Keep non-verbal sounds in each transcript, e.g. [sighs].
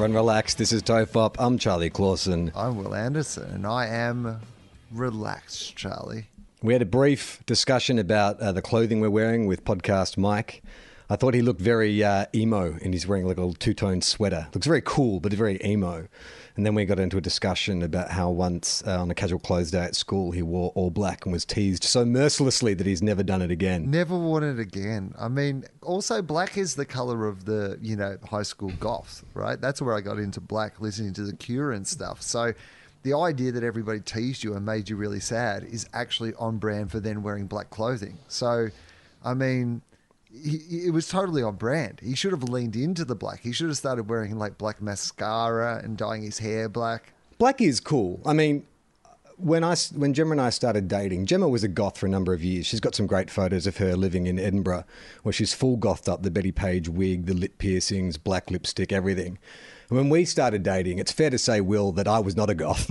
Everyone relax. This is Tofop. I'm Charlie Clausen. I'm Will Anderson, and I am relaxed, Charlie. We had a brief discussion about uh, the clothing we're wearing with podcast Mike. I thought he looked very uh, emo, and he's wearing like a two tone sweater. Looks very cool, but very emo. And then we got into a discussion about how once uh, on a casual clothes day at school he wore all black and was teased so mercilessly that he's never done it again. Never worn it again. I mean, also black is the color of the you know high school goths, right? That's where I got into black, listening to the Cure and stuff. So. The idea that everybody teased you and made you really sad is actually on brand for then wearing black clothing. So, I mean, he, it was totally on brand. He should have leaned into the black. He should have started wearing like black mascara and dyeing his hair black. Black is cool. I mean, when I when Gemma and I started dating, Gemma was a goth for a number of years. She's got some great photos of her living in Edinburgh, where she's full gothed up, the Betty Page wig, the lip piercings, black lipstick, everything. And when we started dating, it's fair to say, Will, that I was not a goth.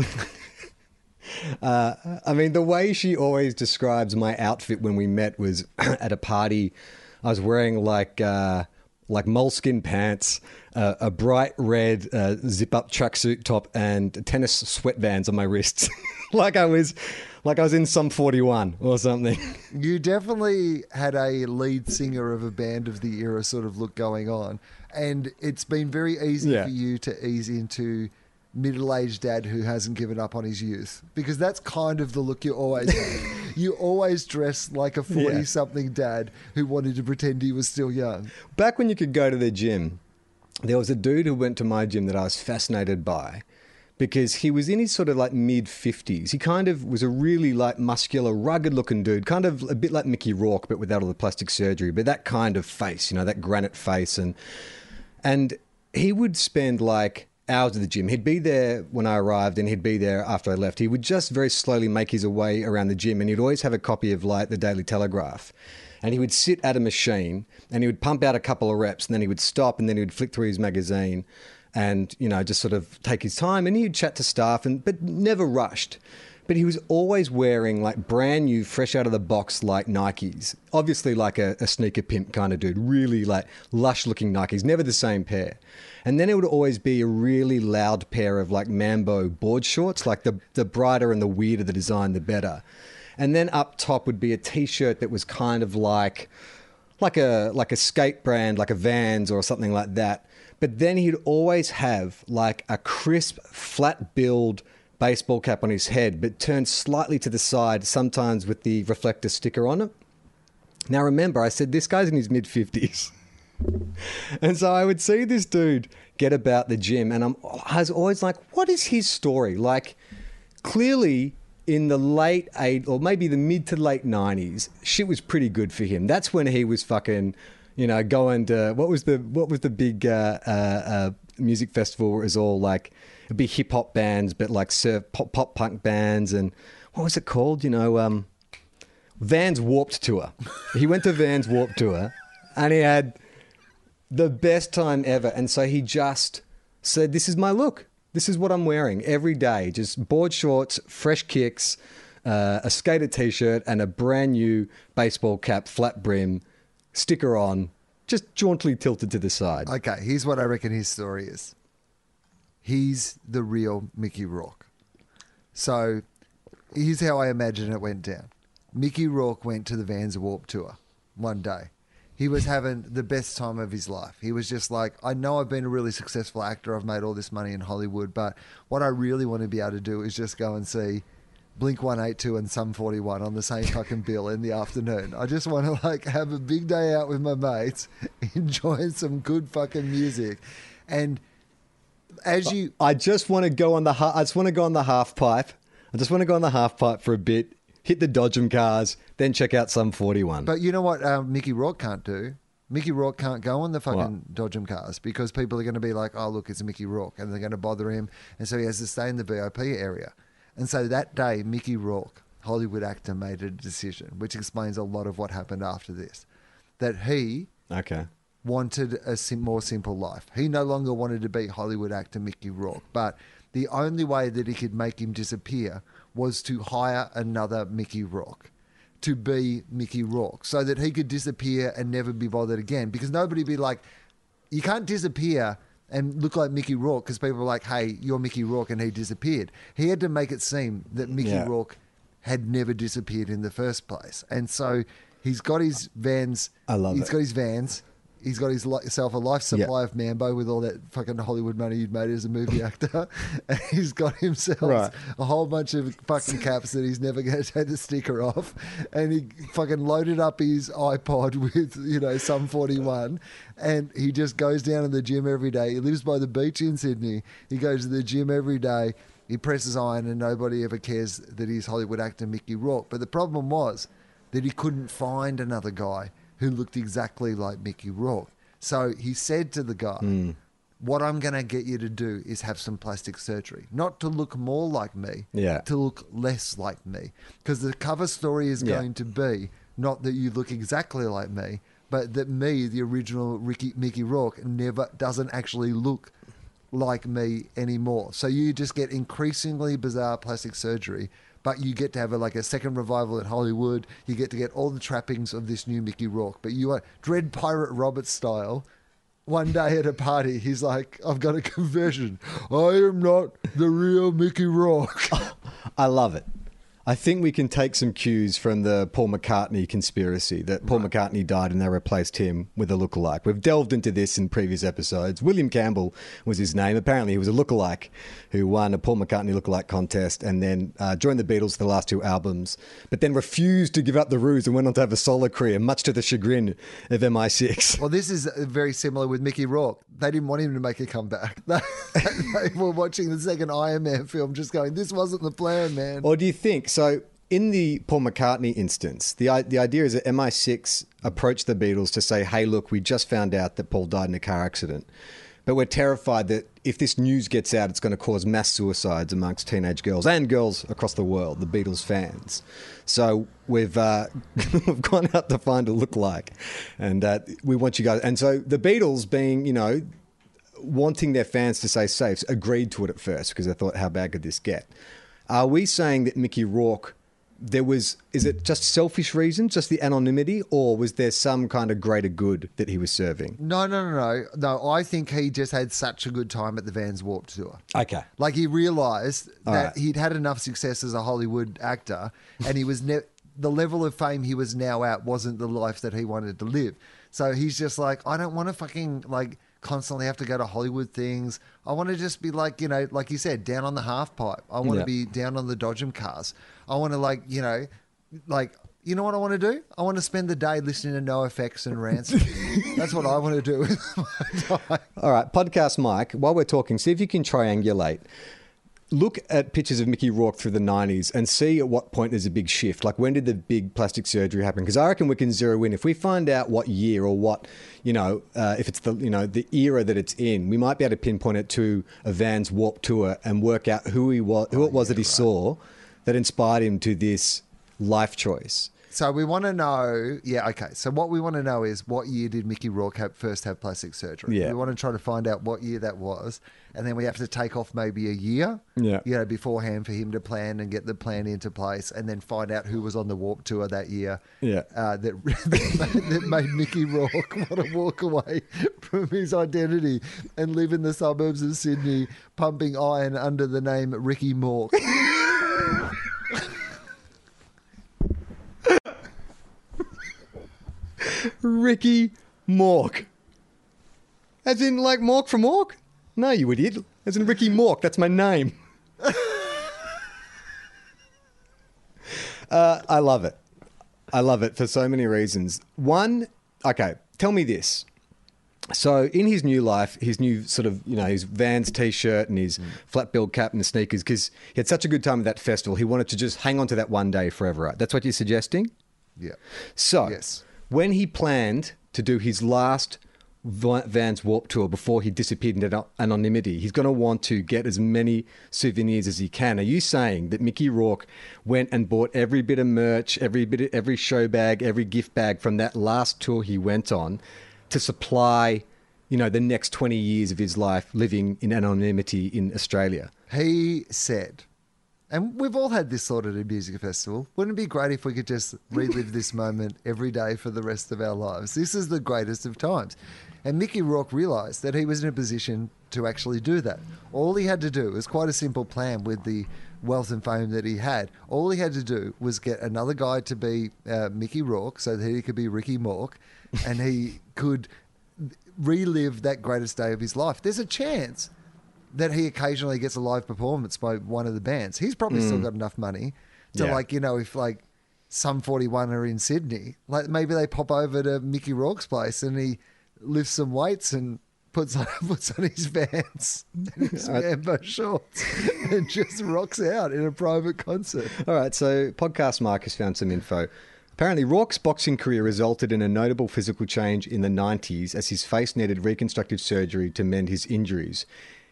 [laughs] uh, I mean, the way she always describes my outfit when we met was [clears throat] at a party. I was wearing like. Uh, like moleskin pants, uh, a bright red uh, zip up tracksuit top, and tennis sweatbands on my wrists, [laughs] like I was, like I was in some forty one or something. [laughs] You definitely had a lead singer of a band of the era sort of look going on, and it's been very easy Yeah. for you to ease into middle-aged dad who hasn't given up on his youth because that's kind of the look you're always have. You always dress like a 40 something dad who wanted to pretend he was still young Back when you could go to the gym, there was a dude who went to my gym that I was fascinated by because he was in his sort of like mid 50s. He kind of was a really like muscular, rugged looking dude, kind of a bit like Mickey Rourke, but without all the plastic surgery, but that kind of face, you know, that granite face. And, and he would spend like hours at the gym. He'd be there when I arrived and he'd be there after I left. He would just very slowly make his way around the gym and he'd always have a copy of like the Daily Telegraph. And he would sit at a machine and he would pump out a couple of reps and then he would stop and then he would flick through his magazine and, you know, just sort of take his time and he'd chat to staff and but never rushed. But he was always wearing like brand new, fresh out of the box like Nikes. Obviously like a, a sneaker pimp kind of dude, really like lush looking Nikes, never the same pair. And then it would always be a really loud pair of like Mambo board shorts, like the, the brighter and the weirder the design, the better. And then up top would be a t-shirt that was kind of like like a like a skate brand, like a Vans or something like that. But then he'd always have like a crisp, flat build baseball cap on his head, but turned slightly to the side, sometimes with the reflector sticker on it. Now remember, I said this guy's in his mid fifties. [laughs] And so I would see this dude get about the gym, and I'm, I was always like, what is his story? Like, clearly in the late eight or maybe the mid to late 90s, shit was pretty good for him. That's when he was fucking, you know, going to what was the what was the big uh, uh, uh, music festival was all like it'd be hip hop bands, but like surf pop pop punk bands, and what was it called? You know, um, Vans Warped Tour. He went to Vans Warped Tour, and he had the best time ever. And so he just said, This is my look. This is what I'm wearing every day. Just board shorts, fresh kicks, uh, a skater t shirt, and a brand new baseball cap, flat brim, sticker on, just jauntily tilted to the side. Okay, here's what I reckon his story is. He's the real Mickey Rourke. So here's how I imagine it went down. Mickey Rourke went to the Vans Warp Tour one day. He was having the best time of his life. He was just like, I know I've been a really successful actor. I've made all this money in Hollywood, but what I really want to be able to do is just go and see Blink 182 and Sum 41 on the same fucking bill in the afternoon. I just want to like have a big day out with my mates, [laughs] enjoying some good fucking music. And as you I just want to go on the ha- I just want to go on the half pipe. I just want to go on the half pipe for a bit, hit the Dodgem cars, then check out Sum 41. But you know what um, Mickey Rourke can't do? Mickey Rourke can't go on the fucking Dodgem cars because people are going to be like, oh, look, it's Mickey Rourke. And they're going to bother him. And so he has to stay in the VIP area. And so that day, Mickey Rourke, Hollywood actor, made a decision, which explains a lot of what happened after this. That he okay. wanted a sim- more simple life. He no longer wanted to be Hollywood actor Mickey Rourke, but the only way that he could make him disappear was to hire another Mickey Rourke to be Mickey Rourke so that he could disappear and never be bothered again because nobody would be like you can't disappear and look like Mickey Rourke because people are like, hey, you're Mickey Rourke, and he disappeared. He had to make it seem that Mickey Yeah. Rourke had never disappeared in the first place. And so he's got his vans. I love He's it. got his vans. He's got his li- self a life supply of Mambo with all that fucking Hollywood money you'd made as a movie [laughs] actor. [laughs] and he's got himself Right. a whole bunch of fucking caps that he's never going [laughs] to take the sticker off. And he fucking loaded up his iPod with, you know, Sum 41. And he just goes down to the gym every day. He lives by the beach in Sydney. He goes to the gym every day. He presses iron, and nobody ever cares that he's Hollywood actor Mickey Rourke. But the problem was that he couldn't find another guy who looked exactly like Mickey Rourke. So he said to the guy, hmm. What I'm going to get you to do is have some plastic surgery, not to look more like me, Yeah. to look less like me. Because the cover story is Yeah. going to be not that you look exactly like me, but that me, the original Ricky, Mickey Rourke, never doesn't actually look like me anymore. So you just get increasingly bizarre plastic surgery, but you get to have a, like a second revival at Hollywood. You get to get all the trappings of this new Mickey Rourke, but you are Dread Pirate Roberts style. One day at a party, he's like, "I've got a conversion. I am not the real Mickey Rourke." [laughs] I love it. I think we can take some cues from the Paul McCartney conspiracy that Paul McCartney died and they replaced him with a lookalike. We've delved into this in previous episodes. William Campbell was his name. Apparently, he was a lookalike who won a Paul McCartney lookalike contest and then uh, joined the Beatles for the last two albums, but then refused to give up the ruse and went on to have a solo career, much to the chagrin of MI6. Well, this is uh, very similar with Mickey Rourke. They didn't want him to make a comeback. [laughs] They, they [laughs] were watching the second Iron Man film, just going, "This wasn't the plan, man." Or do you think so? So in the Paul McCartney instance, the the idea is that MI6 approached the Beatles to say, "Hey, look, we just found out that Paul died in a car accident, but we're terrified that if this news gets out, it's going to cause mass suicides amongst teenage girls and girls across the world, the Beatles fans. So we've uh, [laughs] we've gone out to find a lookalike, and uh, we want you guys. And so the Beatles, being you know wanting their fans to stay safe, agreed to it at first because they thought, how bad could this get? Are we saying that Mickey Rourke, there was, is it just selfish reasons, just the anonymity, or was there some kind of greater good that he was serving? No, no, no, no. No, I think he just had such a good time at the Vans Warped Tour. Okay. Like he realised All that right. he'd had enough success as a Hollywood actor, and he was ne- the level of fame he was now at wasn't the life that he wanted to live. So he's just like, I don't want to fucking like constantly have to go to Hollywood things. I want to just be like, you know, like you said, down on the half pipe. I want to be down on the Dodgem cars. I want to like, you know, like. You know what I want to do? I want to spend the day listening to NOFX and Rancid. [laughs] That's what I want to do with my time. All right, podcast Mike, while we're talking, see if you can triangulate. Look at pictures of Mickey Rourke through the 90s and see at what point there's a big shift. Like, when did the big plastic surgery happen? Because I reckon we can zero in. If we find out what year or what, you know, uh, if it's the, you know, the era that it's in, we might be able to pinpoint it to a Vans Warp Tour and work out who he was, who it was that he saw that inspired him to this life choice. So we want to know, yeah, okay. So what we want to know is what year did Mickey Rourke have, first have plastic surgery? Yeah. We want to try to find out what year that was, and then we have to take off maybe a year, Yeah. you know, beforehand for him to plan and get the plan into place, and then find out who was on the Warp Tour that year. Yeah. uh, that [laughs] that made, that made Mickey Rourke [laughs] want to walk away from his identity and live in the suburbs of Sydney, pumping iron under the name Ricky Mork. [laughs] [laughs] Ricky Mork. As in, like Mork from Mork? No, you idiot. As in Ricky Mork. That's my name. [laughs] uh, I love it. I love it for so many reasons. One, okay, tell me this. So in his new life, his new sort of you know his Vans t-shirt and his mm. flat bill cap and the sneakers, because he had such a good time at that festival, he wanted to just hang on to that one day forever. Right? That's what you're suggesting. Yeah. So Yes. when he planned to do his last Vans Warp Tour before he disappeared into anonymity, he's going to want to get as many souvenirs as he can. Are you saying that Mickey Rourke went and bought every bit of merch, every bit, of, every show bag, every gift bag from that last tour he went on to supply, you know, the next twenty years of his life living in anonymity in Australia? He said, and we've all had this sort at a music festival. Wouldn't it be great if we could just relive this [laughs] moment every day for the rest of our lives? This is the greatest of times. And Mickey Rourke realised that he was in a position to actually do that. All he had to do was quite a simple plan with the wealth and fame that he had. All he had to do was get another guy to be uh, Mickey Rourke so that he could be Ricky Mork and he could relive that greatest day of his life. There's a chance that he occasionally gets a live performance by one of the bands. He's probably still mm. got enough money to Yeah. like, you know, if like Sum 41 are in Sydney, like maybe they pop over to Mickey Rourke's place and he lifts some weights and puts on, [laughs] puts on his Vans and [laughs] his Mambo shorts and just rocks out in a private concert. All right, so Podcast Mark has found some info. Apparently, Rourke's boxing career resulted in a notable physical change in the 90s as his face needed reconstructive surgery to mend his injuries.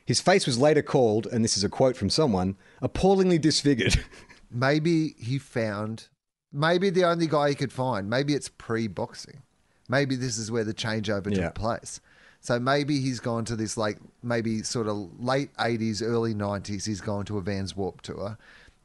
His face was later called, and this is a quote from someone, appallingly disfigured. [laughs] Maybe he found, maybe the only guy he could find, maybe it's pre boxing. Maybe this is where the changeover Yeah. took place. So maybe he's gone to this, like, maybe sort of late 80s, early 90s. He's gone to a Vans Warp Tour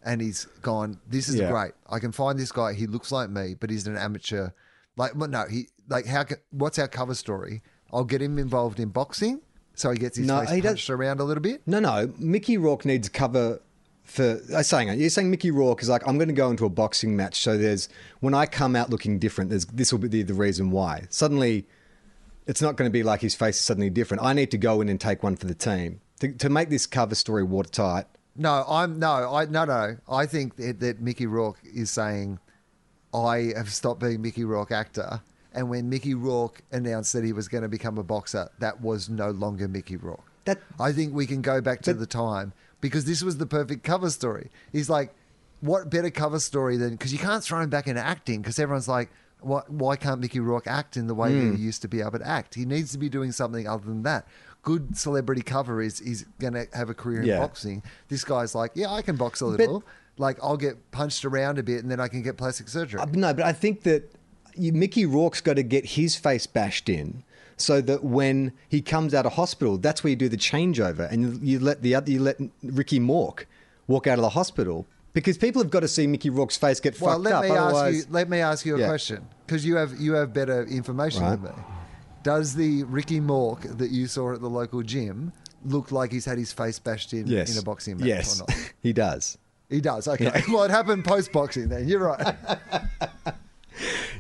and he's gone, this is Yeah. great. I can find this guy. He looks like me, but he's an amateur. Like, no, he, like, how, what's our cover story? I'll get him involved in boxing so he gets his No, face punched around a little bit. no, no, Mickey Rourke needs cover for. I'm saying it. You're saying Mickey Rourke is like, I'm going to go into a boxing match, so there's when I come out looking different, there's this will be the, the reason why. Suddenly, it's not going to be like his face is suddenly different. I need to go in and take one for the team to, to make this cover story watertight. No, I'm no, I no no. I think that, that Mickey Rourke is saying, I have stopped being Mickey Rourke actor, and when Mickey Rourke announced that he was going to become a boxer, that was no longer Mickey Rourke. That- I think we can go back to the time because this was the perfect cover story. He's like, what better cover story than because you can't throw him back into acting because everyone's like. Why, why can't Mickey Rourke act in the way Hmm. that he used to be able to act? He needs to be doing something other than that. Good celebrity cover is he's going to have a career in Yeah. boxing. This guy's like, yeah, I can box a little. like I'll get punched around a bit and then I can get plastic surgery. Uh, No, but I think that you, Mickey Rourke's got to get his face bashed in, so that when he comes out of hospital, that's where you do the changeover, and you, you let the other, you let Ricky Mork walk out of the hospital because people have got to see Mickey Rourke's face get well, fucked let up. me ask otherwise, you. Let me ask you a Yeah. question because you have you have better information than me. Right. Does the Ricky Mork that you saw at the local gym look like he's had his face bashed in yes, in a boxing match yes, or not? [laughs] he does. He does. Okay. [laughs] Well, it happened post boxing. Then you're right. [laughs]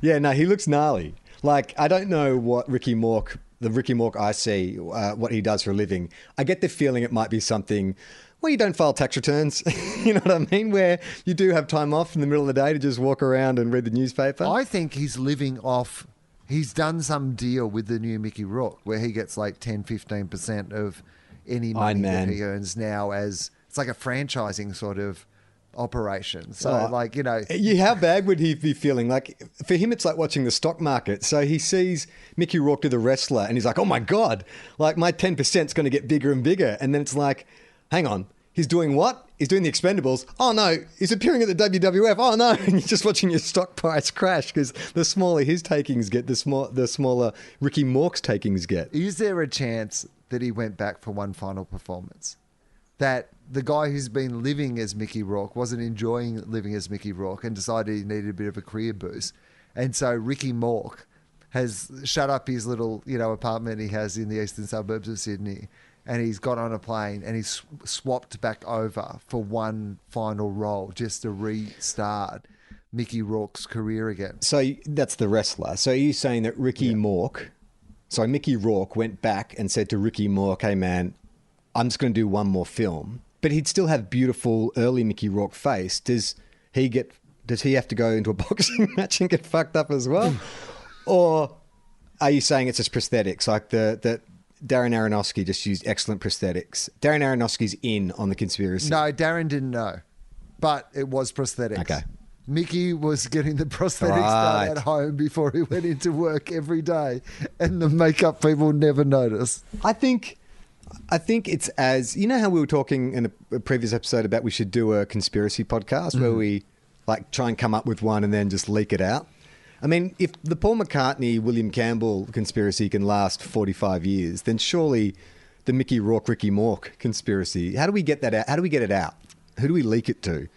Yeah, no, he looks gnarly. Like I don't know what Ricky Mork, the Ricky Mork I see, uh, what he does for a living. I get the feeling it might be something where you don't file tax returns. you know what I mean? Where you do have time off in the middle of the day to just walk around and read the newspaper. I think he's living off. He's done some deal with the new Mickey Rourke where he gets like 10, 15% of any money that he earns now as it's like a franchising sort of operation. So, Oh, like, you know, You, how bad would he be feeling? Like for him, it's like watching the stock market. So he sees Mickey Rourke do the wrestler, and he's like, "Oh my god! Like my ten percent is going to get bigger and bigger." And then it's like, "Hang on, he's doing what? He's doing the Expendables. Oh no, he's appearing at the WWF. Oh no!" [laughs] And you're just watching your stock price crash because the smaller his takings get, the small, the smaller Ricky Mork's takings get. is there a chance that he went back for one final performance? That the guy who's been living as Mickey Rourke wasn't enjoying living as Mickey Rourke and decided he needed a bit of a career boost. And so Ricky Mork has shut up his little, you know, apartment he has in the eastern suburbs of Sydney and he's got on a plane and he's swapped back over for one final role just to restart Mickey Rourke's career again. So that's the wrestler. So are you saying that Ricky Mork, sorry, Mickey Rourke went back and said to Ricky Mork, "Hey man, I'm just going to do one more film," but he'd still have beautiful early Mickey Rourke face. Does he get? Does he have to go into a [laughs] boxing match and get fucked up as well, [laughs] or? are you saying it's just prosthetics? Like the that Darren Aronofsky just used excellent prosthetics. Darren Aronofsky's in on the conspiracy. No, Darren didn't know, but it was prosthetics. Okay. Mickey was getting the prosthetics Right. done at home before he went into work every day, and the makeup people never noticed. I think, I think it's as you know how we were talking in a, a previous episode about we should do a conspiracy podcast where mm. we like try and come up with one and then just leak it out. I mean, if the Paul McCartney William Campbell conspiracy can last forty five years, then surely the Mickey Rourke Ricky Mork conspiracy. How do we get that out? How do we get it out? Who do we leak it to?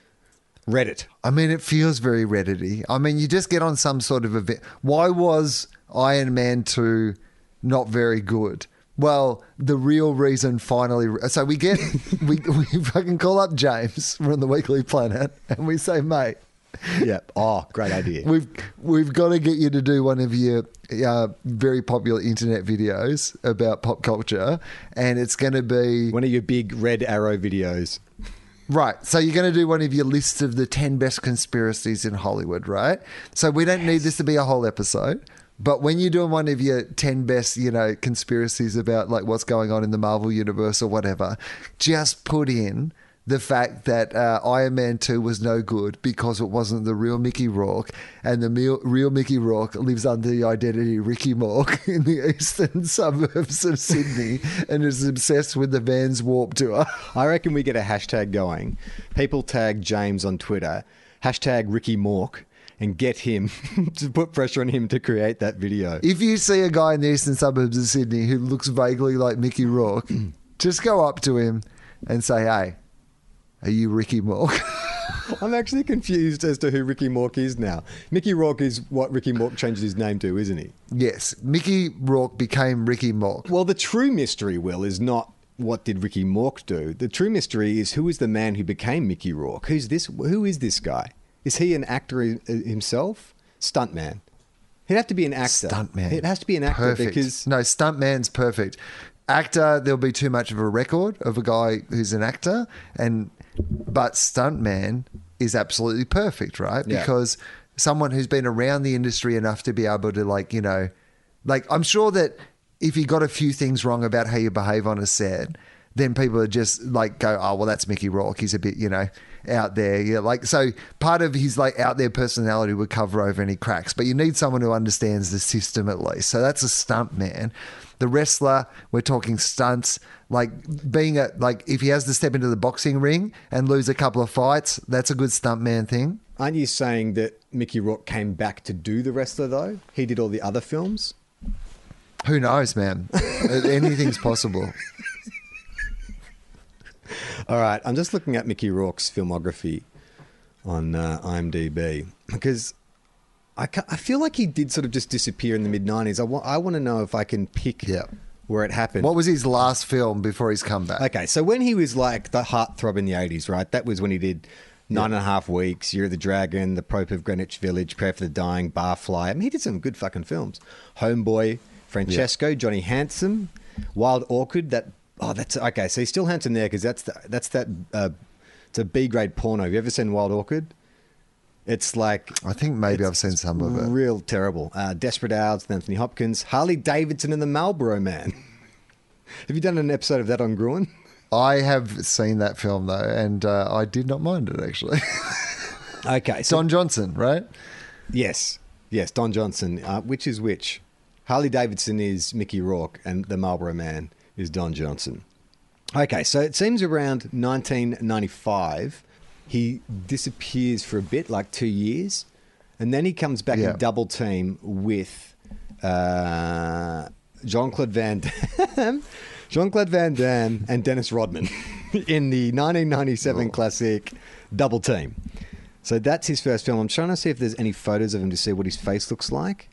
Reddit. I mean, it feels very Reddity. I mean, you just get on some sort of event. Why was Iron Man 2 not very good? Well, the real reason finally. So we get, [laughs] we, we fucking call up James from the Weekly Planet and we say, mate, [laughs] Yeah. Oh, great idea. we've we've got to get you to do one of your uh, very popular internet videos about pop culture, and it's going to be One of your big red arrow videos. Right. So you're going to do one of your lists of the 10 best conspiracies in Hollywood, right? So we don't need this to be a whole episode. But when you're doing one of your 10 best, you know, conspiracies about like what's going on in the Marvel universe or whatever, just put in the fact that uh, Iron Man 2 was no good because it wasn't the real Mickey Rourke and the real Mickey Rourke lives under the identity Ricky Mork [laughs] in the eastern [laughs] suburbs of Sydney and is obsessed with the Vans Warp Tour. I reckon we get a hashtag going. People tag James on Twitter, hashtag Ricky Mork, and get him [laughs] to put pressure on him to create that video. If you see a guy in the eastern suburbs of Sydney who looks vaguely like Mickey Rourke, [clears throat] just go up to him and say, "Hey, are you Ricky Mork?" [laughs] I'm actually confused as to who Ricky Mork is now. Mickey Rourke is what Ricky Mork changed his name to, isn't he? yes, Mickey Rourke became Ricky Mork. Well, the true mystery, Will, is not what did Ricky Mork do. The true mystery is who is the man who became Mickey Rourke? Who's this? Who is this guy? Is he an actor hi- uh, himself? Stuntman. He'd have to be an actor. Stuntman. It has to be an actor Perfect. because no, stuntman's perfect. Actor, there'll be too much of a record of a guy who's an actor, and but stuntman is absolutely perfect, right? Yeah. Because someone who's been around the industry enough to be able to like you know, like I'm sure that if you got a few things wrong about how you behave on a set, then people would just like go, oh well, that's Mickey Rourke. He's a bit you know out there. Yeah, like so part of his like out there personality would cover over any cracks. But you need someone who understands the system at least. So that's a stunt man. The wrestler, we're talking stunts. Like being a like if he has to step into the boxing ring and lose a couple of fights, that's a good stunt man thing. aren't you saying that Mickey Rourke came back to do the wrestler though? He did all the other films. Who knows, man? [laughs] Anything's possible. [laughs] All right, I'm just looking at Mickey Rourke's filmography on uh, IMDb because I, ca- I feel like he did sort of just disappear in the mid 90s. I want I want to know if I can pick Yeah. where it happened. What was his last film before he's come back? Okay, so when he was like the heartthrob in the 80s, right? That was when he did Nine and a Half Weeks, Year of the Dragon, The Pope of Greenwich Village, Prayer for the Dying, Barfly. I mean, he did some good fucking films. Homeboy, Francesco, Johnny Handsome, Wild Orchid. That oh, that's okay. So he's still handsome there because that's the, that's that. Uh, it's a B grade porno. Have you ever seen Wild Orchid? It's like I think maybe I've seen some of it. real terrible. Uh, Desperate Hours Anthony Hopkins, Harley Davidson and the Marlboro Man. [laughs] Have you done an episode of that on Gruen? I have seen that film though, and uh, I did not mind it actually. [laughs] Okay, so Don Johnson, right? yes, yes, Don Johnson. Uh, which is which? Harley Davidson is Mickey Rourke, and the Marlboro Man is Don Johnson. Okay, so it seems around 1995, he disappears for a bit, like two years, and then he comes back Yeah. in double team with uh, Jean Claude Van Damme, [laughs] Jean Claude Van Damme, and Dennis Rodman [laughs] in the 1997 classic Double Team. So that's his first film. I'm trying to see if there's any photos of him to see what his face looks like.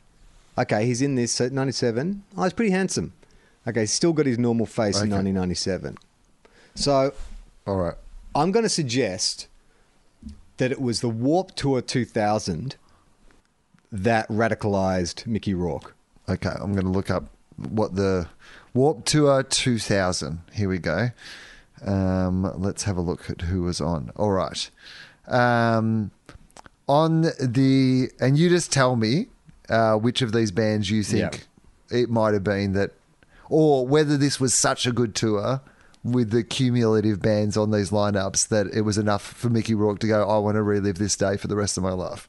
Okay, he's in this. So 97. Oh, he's pretty handsome. Okay, he's still got his normal face in Okay. 1997. So All right. I'm going to suggest that it was the Warp Tour 2000 that radicalized Mickey Rourke. Okay, I'm going to look up what the Warp Tour 2000. Here we go. Um, let's have a look at who was on. All right. Um, on the, and you just tell me uh, which of these bands you think it might have been that, or whether this was such a good tour with the cumulative bands on these lineups that it was enough for Mickey Rourke to go, I want to relive this day for the rest of my life.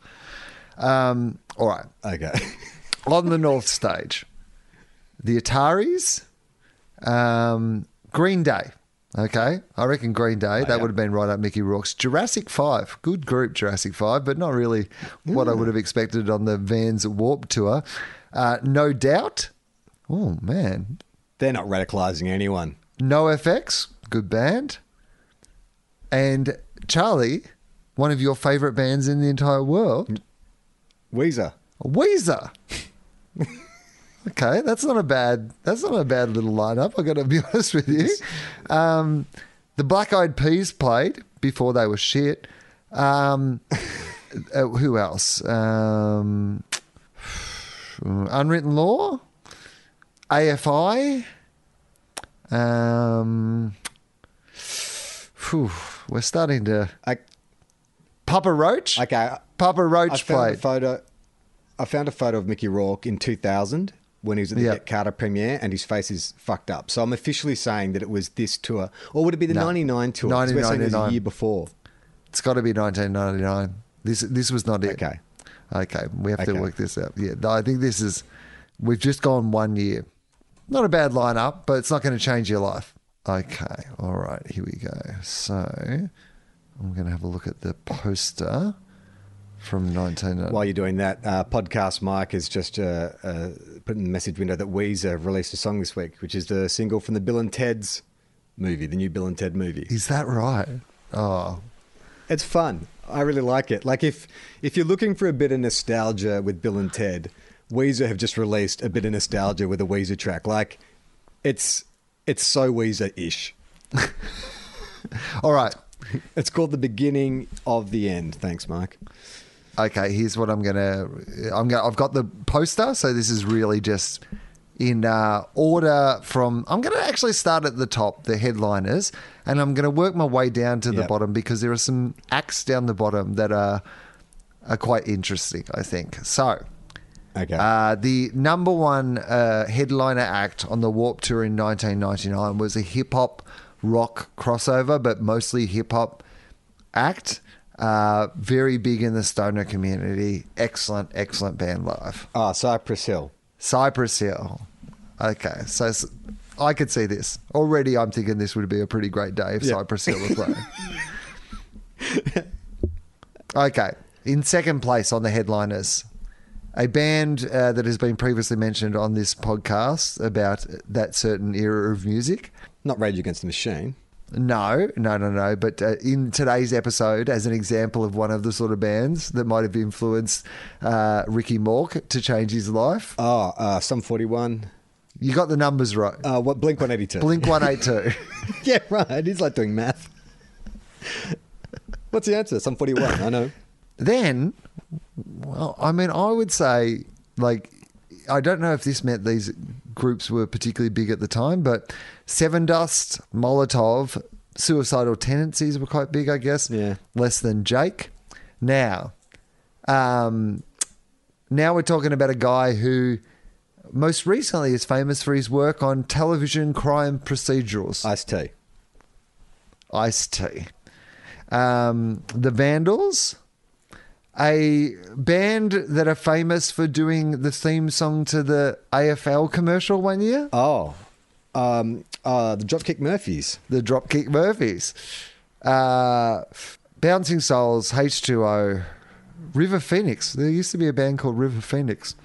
Um, all right. Okay. [laughs] On the North Stage, the Ataris, um, Green Day. Okay, I reckon Green Day. that would have been right up Mickey Rourke's. Jurassic Five, good group, Jurassic Five, but not really what I would have expected on the Vans Warp Tour. Uh, no doubt. Oh man, They're not radicalizing anyone. NOFX, good band. And Charlie, one of your favorite bands in the entire world, Weezer. Weezer. [laughs] okay, that's not a bad. That's not a bad little lineup. I got to be [laughs] honest with you. Um, the Black Eyed Peas played before they were shit. Um, [laughs] uh, who else? Um, [sighs] Unwritten Law, AFI. Um, phew, we're starting to. I, Papa Roach. okay. Papa Roach I found a played. photo. I found a photo of Mickey Rourke in 2000 when he was at the. Get Carter premiere, and his face is fucked up. So I'm officially saying that it was this tour, or would it be the No. 99 tour? 'Cause we're saying it was 1999. a year before. It's got to be 1999. This this was not it. Okay. Okay, we have to work this out. Yeah, I think this is. We've just gone one year. Not a bad lineup, but it's not going to change your life. Okay, all right, here we go. So I'm going to have a look at the poster from 1999. While you're doing that, uh, podcast Mike has just uh, uh, put in the message window that Weezer released a song this week, which is the single from the Bill and Ted's movie, the new Bill and Ted movie. Is that right? Oh, It's fun. I really like it. Like if if you're looking for a bit of nostalgia with Bill and Ted, Weezer have just released a bit of nostalgia with a Weezer track. Like it's it's so Weezer-ish. [laughs] all right. It's called the beginning of the end. Thanks, Mike. Okay, here's what I'm gonna. I'm gonna. I've got the poster, so this is really just in uh, order from. I'm gonna actually start at the top, the headliners, and I'm gonna work my way down to the bottom because there are some acts down the bottom that are are quite interesting. I think so. Okay. Uh, the number one uh, headliner act on the Warp Tour in 1999 was a hip hop rock crossover, but mostly hip hop act. Uh, very big in the stoner community. Excellent, excellent band live. Ah, Cypress Hill. Cypress Hill. Okay, so I could see this already. I'm thinking this would be a pretty great day if Yeah. Cypress Hill were playing. [laughs] okay, in second place on the headliners, a band uh, that has been previously mentioned on this podcast about that certain era of music. Not Rage Against the Machine. No, no, no, no. But uh, in today's episode, as an example of one of the sort of bands that might have influenced uh, Ricky Mork to change his life, Oh, uh, Sum 41. you got the numbers right. Uh, what Blink 182. Blink 182. [laughs] yeah, right. He's like doing math. [laughs] What's the answer? Sum 41. I know. then, well, I mean, I would say, like, I don't know if this meant these groups were particularly big at the time, but Sevendust, Molotov, Suicidal Tendencies were quite big, I guess. Yeah. Less than Jake. Now, um, now we're talking about a guy who most recently is famous for his work on television crime procedurals. Ice T. Ice T. Um, the Vandals, a band that are famous for doing the theme song to the AFL commercial one year, Oh. Um, uh, the Dropkick Murphys. the Dropkick Murphys. Uh, Bouncing Souls, H2O, River Phoenix. There used to be a band called River Phoenix.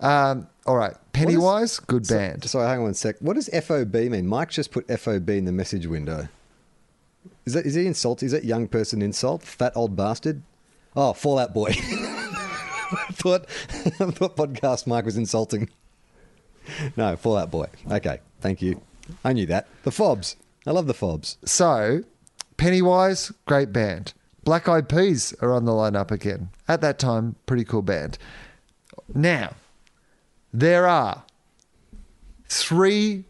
Um, all right, Pennywise, good band. Sorry, hang on a sec. What does FOB mean? Mike just put FOB in the message window. Is that is he insult? Is that young person insult? Fat old bastard? Oh, Fall Out Boy. I [laughs] thought I [laughs] thought podcast Mike was insulting. No, Fall Out Boy. Okay, thank you. I knew that. The Fobs. I love the Fobs. So, Pennywise, great band. Black Eyed Peas are on the lineup again. At that time, pretty cool band. Now, there are three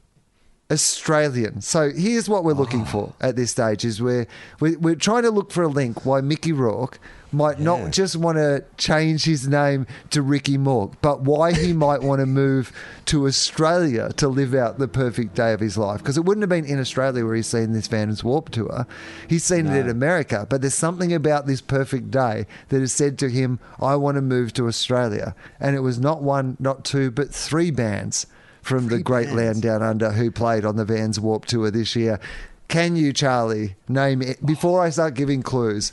Australian. So here's what we're looking oh. for at this stage: is we're we're, we're trying to look for a link why Mickey Rourke might Yeah. not just want to change his name to Ricky Mork, but why he [laughs] might want to move to Australia to live out the perfect day of his life. Because it wouldn't have been in Australia where he's seen this Vans Warp tour. He's seen it in America, but there's something about this perfect day that has said to him, "I want to move to Australia." And it was not one, not two, but three bands from the great land down under who played on the Vans Warp Tour this year. Can you, Charlie, name it before I start giving clues?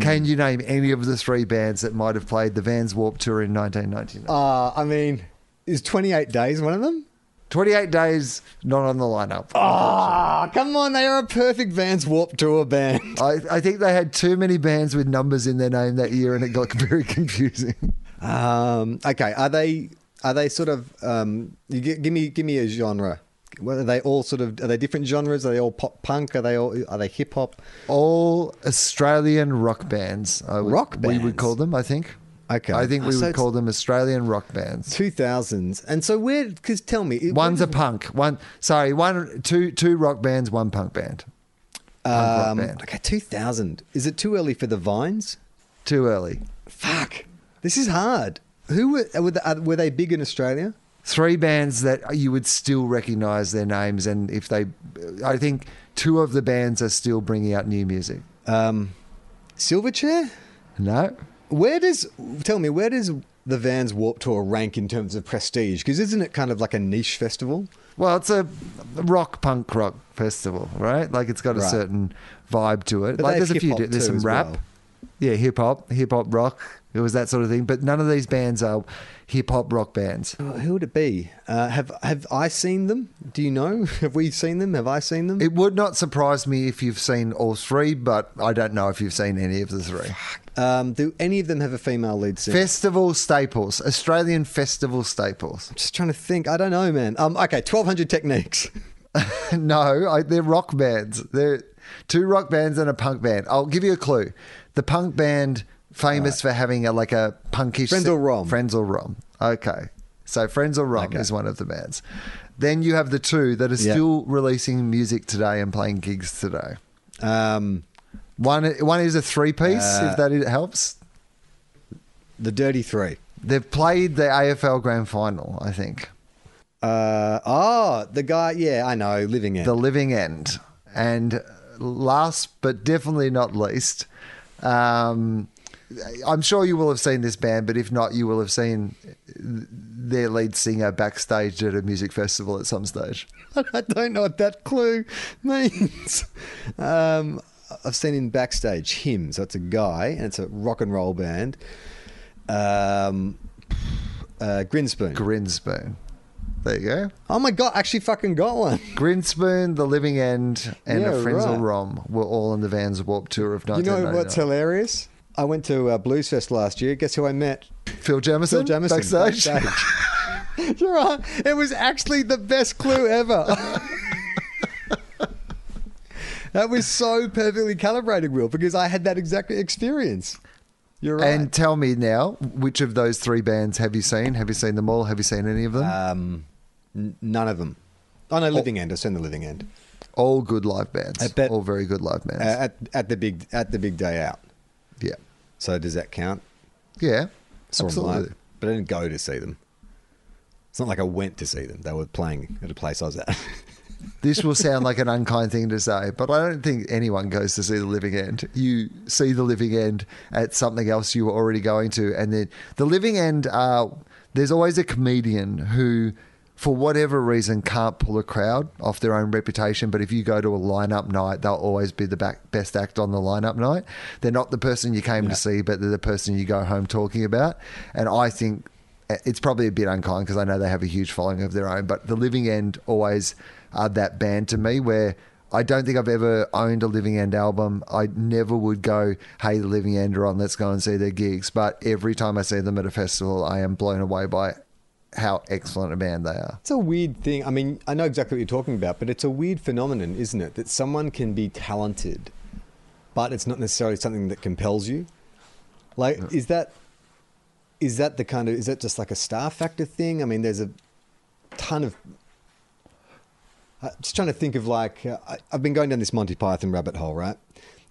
Can you name any of the three bands that might have played the Vans Warp Tour in 1999? Uh, I mean, is 28 days one of them? 28 days not on the lineup. Ah, come on, they are a perfect Vans Warp Tour band. [laughs] I, I think they had too many bands with numbers in their name that year and it got [laughs] very confusing. Um, okay, are they are they sort of um, give me give me a genre? What are they all sort of? Are they different genres? Are they all pop punk? Are they all? Are they hip hop? All Australian rock bands. Would, Rock bands. We would call them, I think. Okay. I think we so would call them Australian rock bands. Two thousands, and so where? Because tell me, One's a punk. One, sorry, one, two, two rock bands, one punk band. Punk rock Um, band. okay, two thousand. Is it too early for the Vines? Too early. Fuck, this is hard. Who were were they, uh, were they big in Australia? Three bands that you would still recognise their names, and if they, I think two of the bands are still bringing out new music. Um, Silverchair. No, Where does tell me where does the Vans Warp Tour rank in terms of prestige? Because isn't it kind of like a niche festival? well, it's a rock punk rock festival, right? Like it's got a Right. certain vibe to it. But like there's a few. There's some rap. well. Yeah, hip hop, hip hop rock. It was that sort of thing. But none of these bands are hip hop rock bands. Oh, who would it be? Uh, have have I seen them? Do you know? [laughs] Have we seen them? Have I seen them? It would not surprise me if you've seen all three, but I don't know if you've seen any of the three. Um, do any of them have a female lead singer? Festival staples, Australian festival staples. I'm just trying to think. I don't know, man. Um, okay, twelve hundred techniques. [laughs] [laughs] no, I, they're rock bands. They're two rock bands and a punk band. I'll give you a clue. The punk band famous for having a like a punkish Frenzal Rhomb. Frenzal Rhomb. Okay, so Frenzal Rhomb Okay. is one of the bands. Then you have the two that are Yeah. still releasing music today and playing gigs today. Um, One one is a three piece, Uh, if that helps. the Dirty Three. They've played the AFL Grand Final, I think. Uh, oh, the guy. Yeah, I know. Living End. The Living End. And last but definitely not least, um, I'm sure you will have seen this band, but if not, you will have seen their lead singer backstage at a music festival at some stage. [laughs] I don't know what that clue means. Um, I've seen him backstage. Him. So it's a guy, and it's a rock and roll band. Um, uh, Grinspoon. Grinspoon. There you go. oh my god! Actually, fucking got one. Grinspoon, The Living End, and Yeah, a Frenzel right. Rom were all on the Vans Warp Tour of You know what's hilarious? I went to uh, Blues Fest last year. Guess who I met? Phil Jamieson, Phil Jamieson backstage. backstage. [laughs] You're right. It was actually the best clue ever. [laughs] that was so perfectly calibrated, Will, because I had that exact experience. You're right. And tell me now, which of those three bands have you seen? Have you seen them all? Have you seen any of them? um, n- none of them. Oh no, Living End. I've seen the Living End all good live bands. Bet- all very good live uh, bands. at at the big at the big day out. So does that count? yeah, Saw absolutely. live, but I didn't go to see them. It's not like I went to see them. They were playing at a place I was at. [laughs] This will sound like an unkind thing to say, but I don't think anyone goes to see the Living End. You see the Living End at something else you were already going to, and then the Living End. Uh, there's always a comedian who, for whatever reason, can't pull a crowd off their own reputation. But if you go to a lineup night, they'll always be the back, best act on the lineup night. They're not the person you came to see, but they're the person you go home talking about. And I think eh, it's probably a bit unkind because I know they have a huge following of their own, but the Living End always are that band to me where I don't think I've ever owned a Living End album. I never would go, hey, the Living End are on, let's go and see their gigs. But every time I see them at a festival, I am blown away by how excellent a band they are. It's a weird thing. I mean, I know exactly what you're talking about, but it's a weird phenomenon, isn't it? That someone can be talented, but it's not necessarily something that compels you. Like, is that is that the kind of is that just like a star factor thing? I mean, there's a ton of uh, just trying to think of like uh, I, I've been going down this Monty Python rabbit hole, right?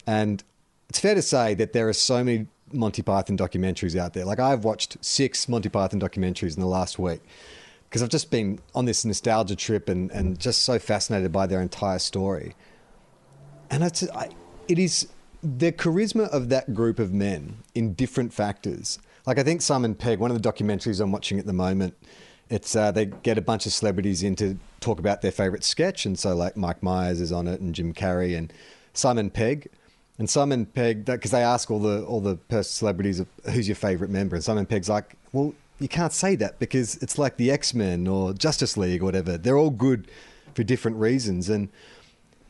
And it's fair to say that there are so many Monty Python documentaries out there. Like I've watched six Monty Python documentaries in the last week because I've just been on this nostalgia trip and, and just so fascinated by their entire story. And it's, I, it is the charisma of that group of men in different factors. Like I think Simon Pegg, one of the documentaries I'm watching at the moment, it's uh, they get a bunch of celebrities in to talk about their favorite sketch, and so like Mike Myers is on it, and Jim Carrey, and Simon Pegg. And Simon Pegg, because they ask all the all the celebrities who's your favorite member, and Simon Pegg's like, well, you can't say that because it's like the X Men or Justice League or whatever. They're all good for different reasons, and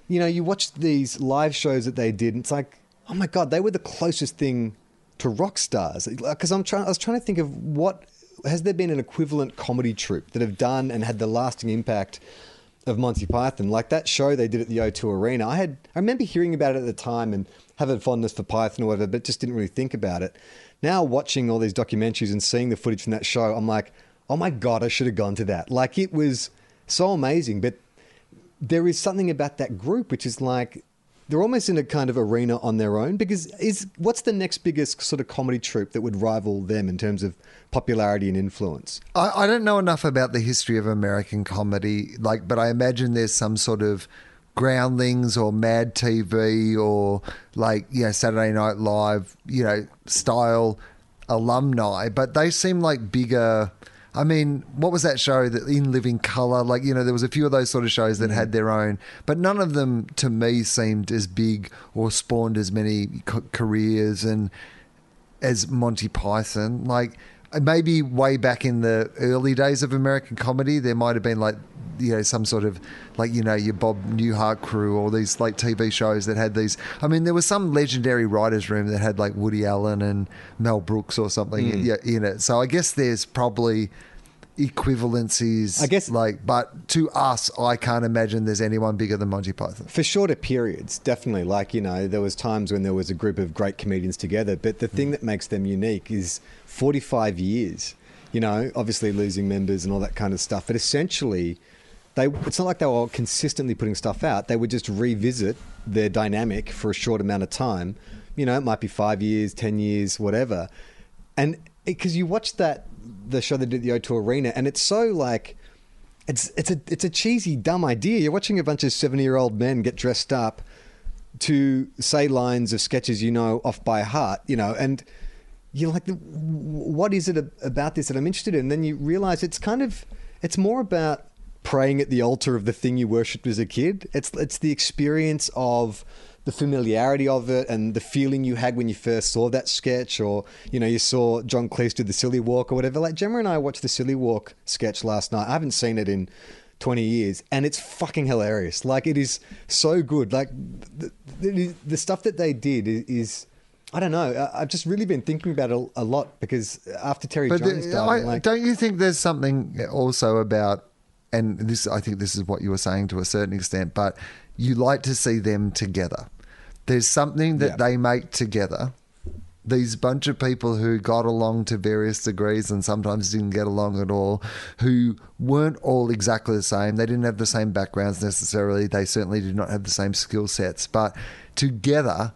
you know, you watch these live shows that they did, and it's like, oh my god, they were the closest thing to rock stars. Because I'm trying, I was trying to think of what has there been an equivalent comedy troupe that have done and had the lasting impact of Monty Python, like that show they did at the O2 Arena. I had I remember hearing about it at the time and having fondness for Python or whatever, but just didn't really think about it. Now watching all these documentaries and seeing the footage from that show, I'm like, oh my god, I should have gone to that. Like it was so amazing, but there is something about that group which is like they're almost in a kind of arena on their own because is what's the next biggest sort of comedy troupe that would rival them in terms of popularity and influence? I, I don't know enough about the history of American comedy, like, but I imagine there's some sort of Groundlings or Mad TV or like you know Saturday Night Live, you know, style alumni, but they seem like bigger I mean, what was that show that in Living Color? Like, you know, there was a few of those sort of shows that had mm-hmm. their own, but none of them to me seemed as big or spawned as many careers and as Monty Python. Like, maybe way back in the early days of American comedy, there might have been like you know some sort of like you know your Bob Newhart crew or these like TV shows that had these. I mean, there was some legendary writers' room that had like Woody Allen and Mel Brooks or something mm. in it. So I guess there's probably equivalencies. I guess, like, but to us, I can't imagine there's anyone bigger than Monty Python for shorter periods. Definitely, like you know, there was times when there was a group of great comedians together. But the thing mm. that makes them unique is 45 years. You know, obviously losing members and all that kind of stuff, but essentially they it's not like they were consistently putting stuff out. They would just revisit their dynamic for a short amount of time. You know, it might be five years, ten years, whatever. And because you watch that the show they did at the O2 Arena, and it's so like it's it's a it's a cheesy, dumb idea. You're watching a bunch of seventy year old men get dressed up to say lines of sketches you know off by heart, you know, and you're like, what is it about this that I'm interested in? And then you realize it's kind of it's more about praying at the altar of the thing you worshipped as a kid. It's it's the experience of the familiarity of it and the feeling you had when you first saw that sketch, or you know you saw John Cleese do the Silly Walk or whatever. Like Gemma and I watched the Silly Walk sketch last night. I haven't seen it in. 20 years and it's fucking hilarious like it is so good like the, the, the stuff that they did is, is I don't know. I've just really been thinking about it a lot because after Terry but Jones the, died, I, like, don't you think there's something also about and this I think this is what you were saying to a certain extent, but you like to see them together. There's something that yeah. they make together. These bunch of people who got along to various degrees and sometimes didn't get along at all, who weren't all exactly the same. They didn't have the same backgrounds necessarily. They certainly did not have the same skill sets, but together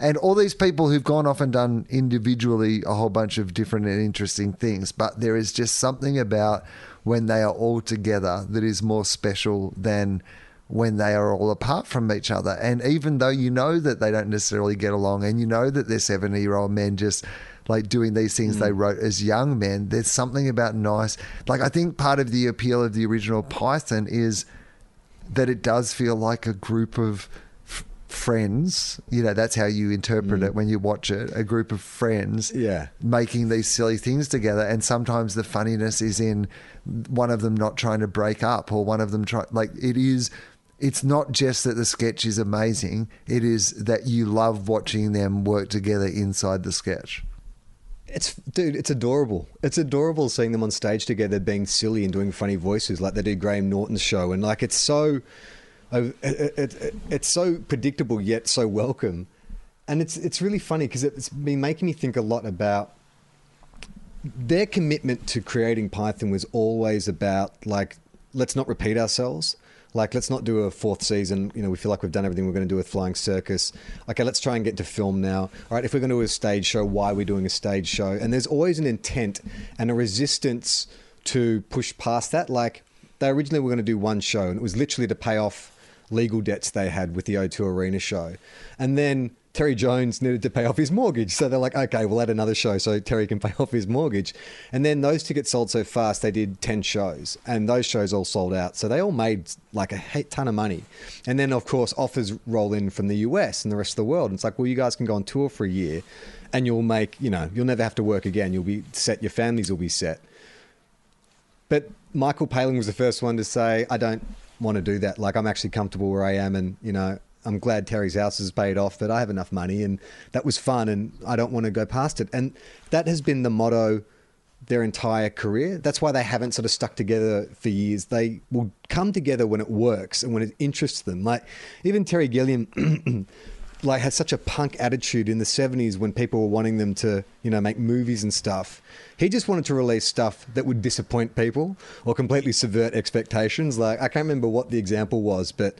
and all these people who've gone off and done individually a whole bunch of different and interesting things, but there is just something about when they are all together that is more special than when they are all apart from each other. And even though you know that they don't necessarily get along and you know that they're 70 year old men just like doing these things mm. they wrote as young men, there's something about nice. Like, I think part of the appeal of the original Python is that it does feel like a group of friends you know that's how you interpret mm. it when you watch it a group of friends yeah making these silly things together and sometimes the funniness is in one of them not trying to break up or one of them trying. like it is it's not just that the sketch is amazing it is that you love watching them work together inside the sketch it's dude, it's adorable. It's adorable seeing them on stage together, being silly and doing funny voices like they did Graham Norton's show, and like it's so Oh, it, it, it, it's so predictable yet so welcome, and it's it's really funny because it's been making me think a lot about their commitment to creating Python was always about like let's not repeat ourselves. Like, let's not do a fourth season. You know, we feel like we've done everything we're going to do with Flying Circus. Okay, let's try and get to film now. All right, if we're going to do a stage show, why are we doing a stage show? And there's always an intent and a resistance to push past that. Like, they originally were going to do one show, and it was literally to pay off legal debts they had with the O2 Arena show. And then Terry Jones needed to pay off his mortgage. So they're like, okay, we'll add another show so Terry can pay [laughs] off his mortgage. And then those tickets sold so fast, they did 10 shows, and those shows all sold out. So they all made like a ton of money. And then, of course, offers roll in from the US and the rest of the world. And it's like, well, you guys can go on tour for a year and you'll make, you know, you'll never have to work again. You'll be set, your families will be set. But Michael Palin was the first one to say, I don't want to do that. Like, I'm actually comfortable where I am. And, you know, I'm glad Terry's house has paid off, but I have enough money and that was fun and I don't want to go past it. And that has been the motto their entire career. That's why they haven't sort of stuck together for years. They will come together when it works and when it interests them. Like, even Terry Gilliam. [clears throat] like had such a punk attitude in the 70s when people were wanting them to you know make movies and stuff. He just wanted to release stuff that would disappoint people or completely subvert expectations. Like i can't remember what the example was but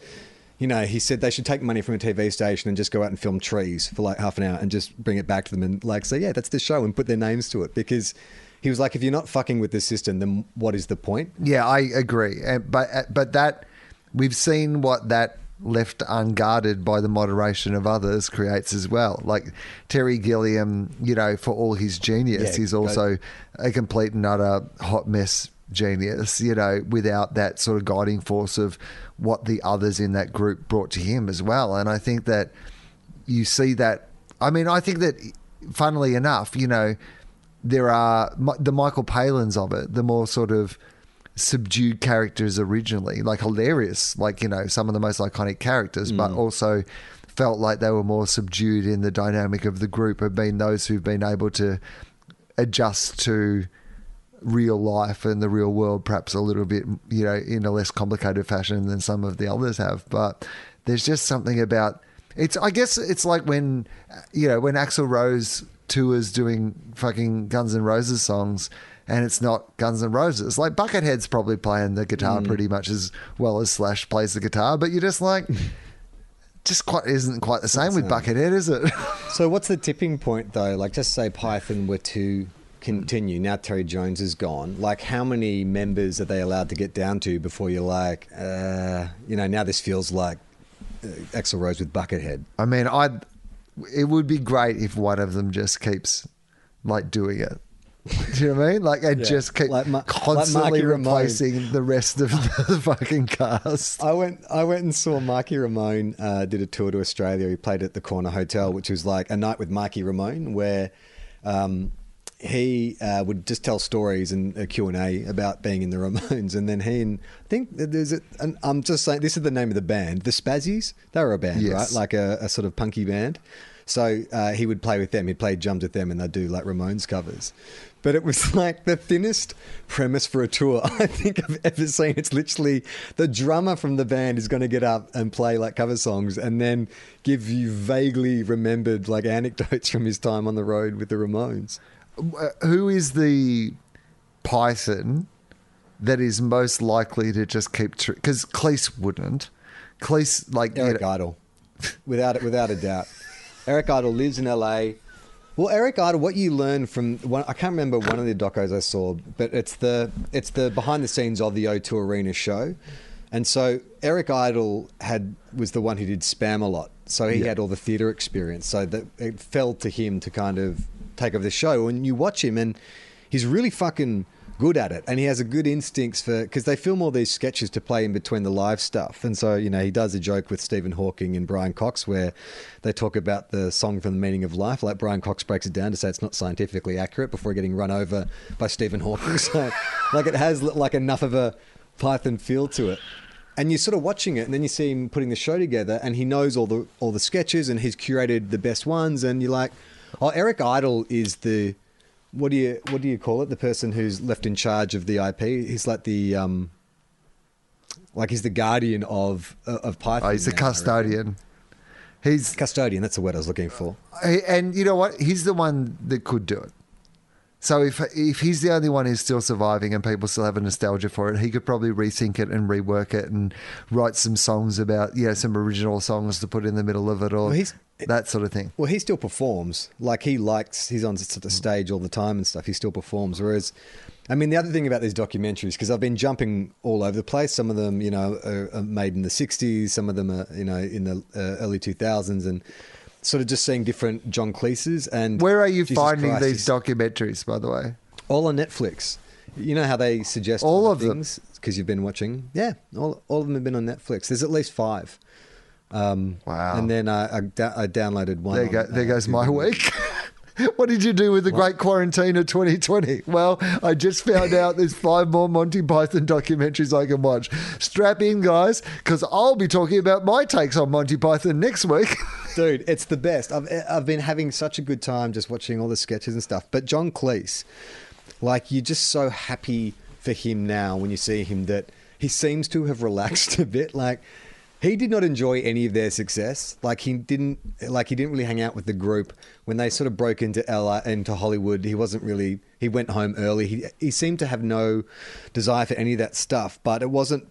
you know he said they should take money from a tv station and just go out and film trees for like half an hour and just bring it back to them and like say yeah that's the show and put their names to it. Because he was like if you're not fucking with the system then what is the point? Yeah, I agree. But but that we've seen what that left unguarded by the moderation of others creates as well. Like Terry Gilliam, you know, for all his genius, Yeah, he's also a complete and utter hot mess genius, you know, without that sort of guiding force of what the others in that group brought to him as well. And I think that you see that. I mean, I think that, funnily enough, you know, there are the Michael Palins of it, the more sort of subdued characters originally, like hilarious, like, you know, some of the most iconic characters, but hmm. also felt like they were more subdued in the dynamic of the group, have been those who've been able to adjust to real life and the real world perhaps a little bit you know in a less complicated fashion than some of the others have. But there's just something about it's i guess it's like when you know when axl rose tours doing fucking guns and roses songs and it's not guns N' roses like buckethead's probably playing the guitar pretty much as well as slash plays the guitar but you're just like [laughs] just quite isn't quite the same with buckethead is it [laughs] So what's the tipping point though? Like just say Python were to continue. Now Terry Jones is gone. Like how many members are they allowed to get down to before you're like, uh, you know, now this feels like uh, Axl Rose with Buckethead. I mean, I it would be great if one of them just keeps like doing it. [laughs] Do you know what I mean? Like, and Yeah. just keep Like Ma- like constantly Ramone. replacing the rest of the [laughs] fucking cast. I went. I went and saw Marky Ramone uh, did a tour to Australia. He played at the Corner Hotel, which was like a night with Marky Ramone, where um, he uh, would just tell stories and a Q and A about being in the [laughs] Ramones, and then he and I think there's a. And I'm just saying this is the name of the band, the Spazzys. They were a band, Yes. right? Like a, a sort of punky band. So uh, he would play with them. He'd play drums with them, and they'd do like Ramones covers. But it was [laughs] like the thinnest premise for a tour [laughs] I think I've ever seen. It's literally the drummer from the band is going to get up and play like cover songs, and then give you vaguely remembered like [laughs] anecdotes from his time on the road with the Ramones. Uh, Who is the Python that is most likely to just keep true? Because Cleese wouldn't. Cleese, like, you Eric know- Idle, without it, without a doubt. Eric Idle lives in LA. Well, Eric Idle, what you learn from one, I can't remember one of the docos I saw, but it's the it's the behind the scenes of the O2 Arena show, and so Eric Idle had was the one who did Spamalot, so he Yeah. had all the theatre experience, so that it fell to him to kind of take over the show. And you watch him, and he's really fucking good at it and he has a good instincts for because they film all these sketches to play in between the live stuff and so you know he does a joke with Stephen Hawking and Brian Cox where they talk about the song from the meaning of life like Brian Cox breaks it down to say it's not scientifically accurate before getting run over by Stephen Hawking [laughs] so like it has like enough of a Python feel to it. And you're sort of watching it and then you see him putting the show together and he knows all the all the sketches and he's curated the best ones and you're like oh Eric Idle is the what do you what do you call it the person who's left in charge of the IP he's like the um like he's the guardian of of Python Oh, he's I custodian. He's custodian that's the word I was looking for and you know what? He's the one that could do it. So if if he's the only one who's still surviving and people still have a nostalgia for it, he could probably rethink it and rework it and write some songs about yeah some original songs to put in the middle of it or Well, he's- that sort of thing. Well, he still performs. Like he likes, he's on the stage all the time and stuff. He still performs. Whereas, I mean, the other thing about these documentaries, because I've been jumping all over the place. Some of them, you know, are, are made in the '60s. Some of them are, you know, in the uh, early 2000s, and sort of just seeing different John Cleese's. And Where are you Jesus finding Christ, these he's- documentaries, by the way? all on Netflix. You know how they suggest All other of them? things because you've been watching. Yeah, all, all of them have been on Netflix. There's at least five. Um, Wow. And then I, I, I downloaded one. There, go, on, there uh, goes my week. What did you do with the great quarantine of 2020? Well, I just found out there's five more Monty Python documentaries I can watch. Strap in, guys, because I'll be talking about my takes on Monty Python next week. [laughs] Dude, it's the best. I've I've been having such a good time just watching all the sketches and stuff. But John Cleese, like you're just so happy for him now when you see him that he seems to have relaxed [laughs] a bit. Like he did not enjoy any of their success. Like he didn't like he didn't really hang out with the group when they sort of broke into LA into Hollywood. He wasn't really he went home early. He he seemed to have no desire for any of that stuff, but it wasn't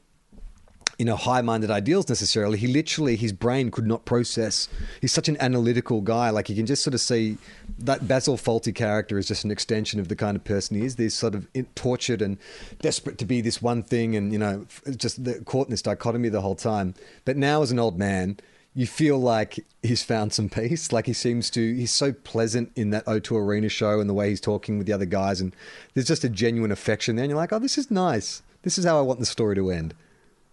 you know high-minded ideals necessarily. He literally his brain could not process. He's such an analytical guy. Like you can just sort of see that basil fawlty character is just an extension of the kind of person he is. This sort of tortured and desperate to be this one thing and you know just caught in this dichotomy the whole time. But now as an old man you feel like he's found some peace. Like he seems to he's so pleasant in that o2 arena show and the way he's talking with the other guys and there's just a genuine affection there and you're like oh this is nice. This is how i want the story to end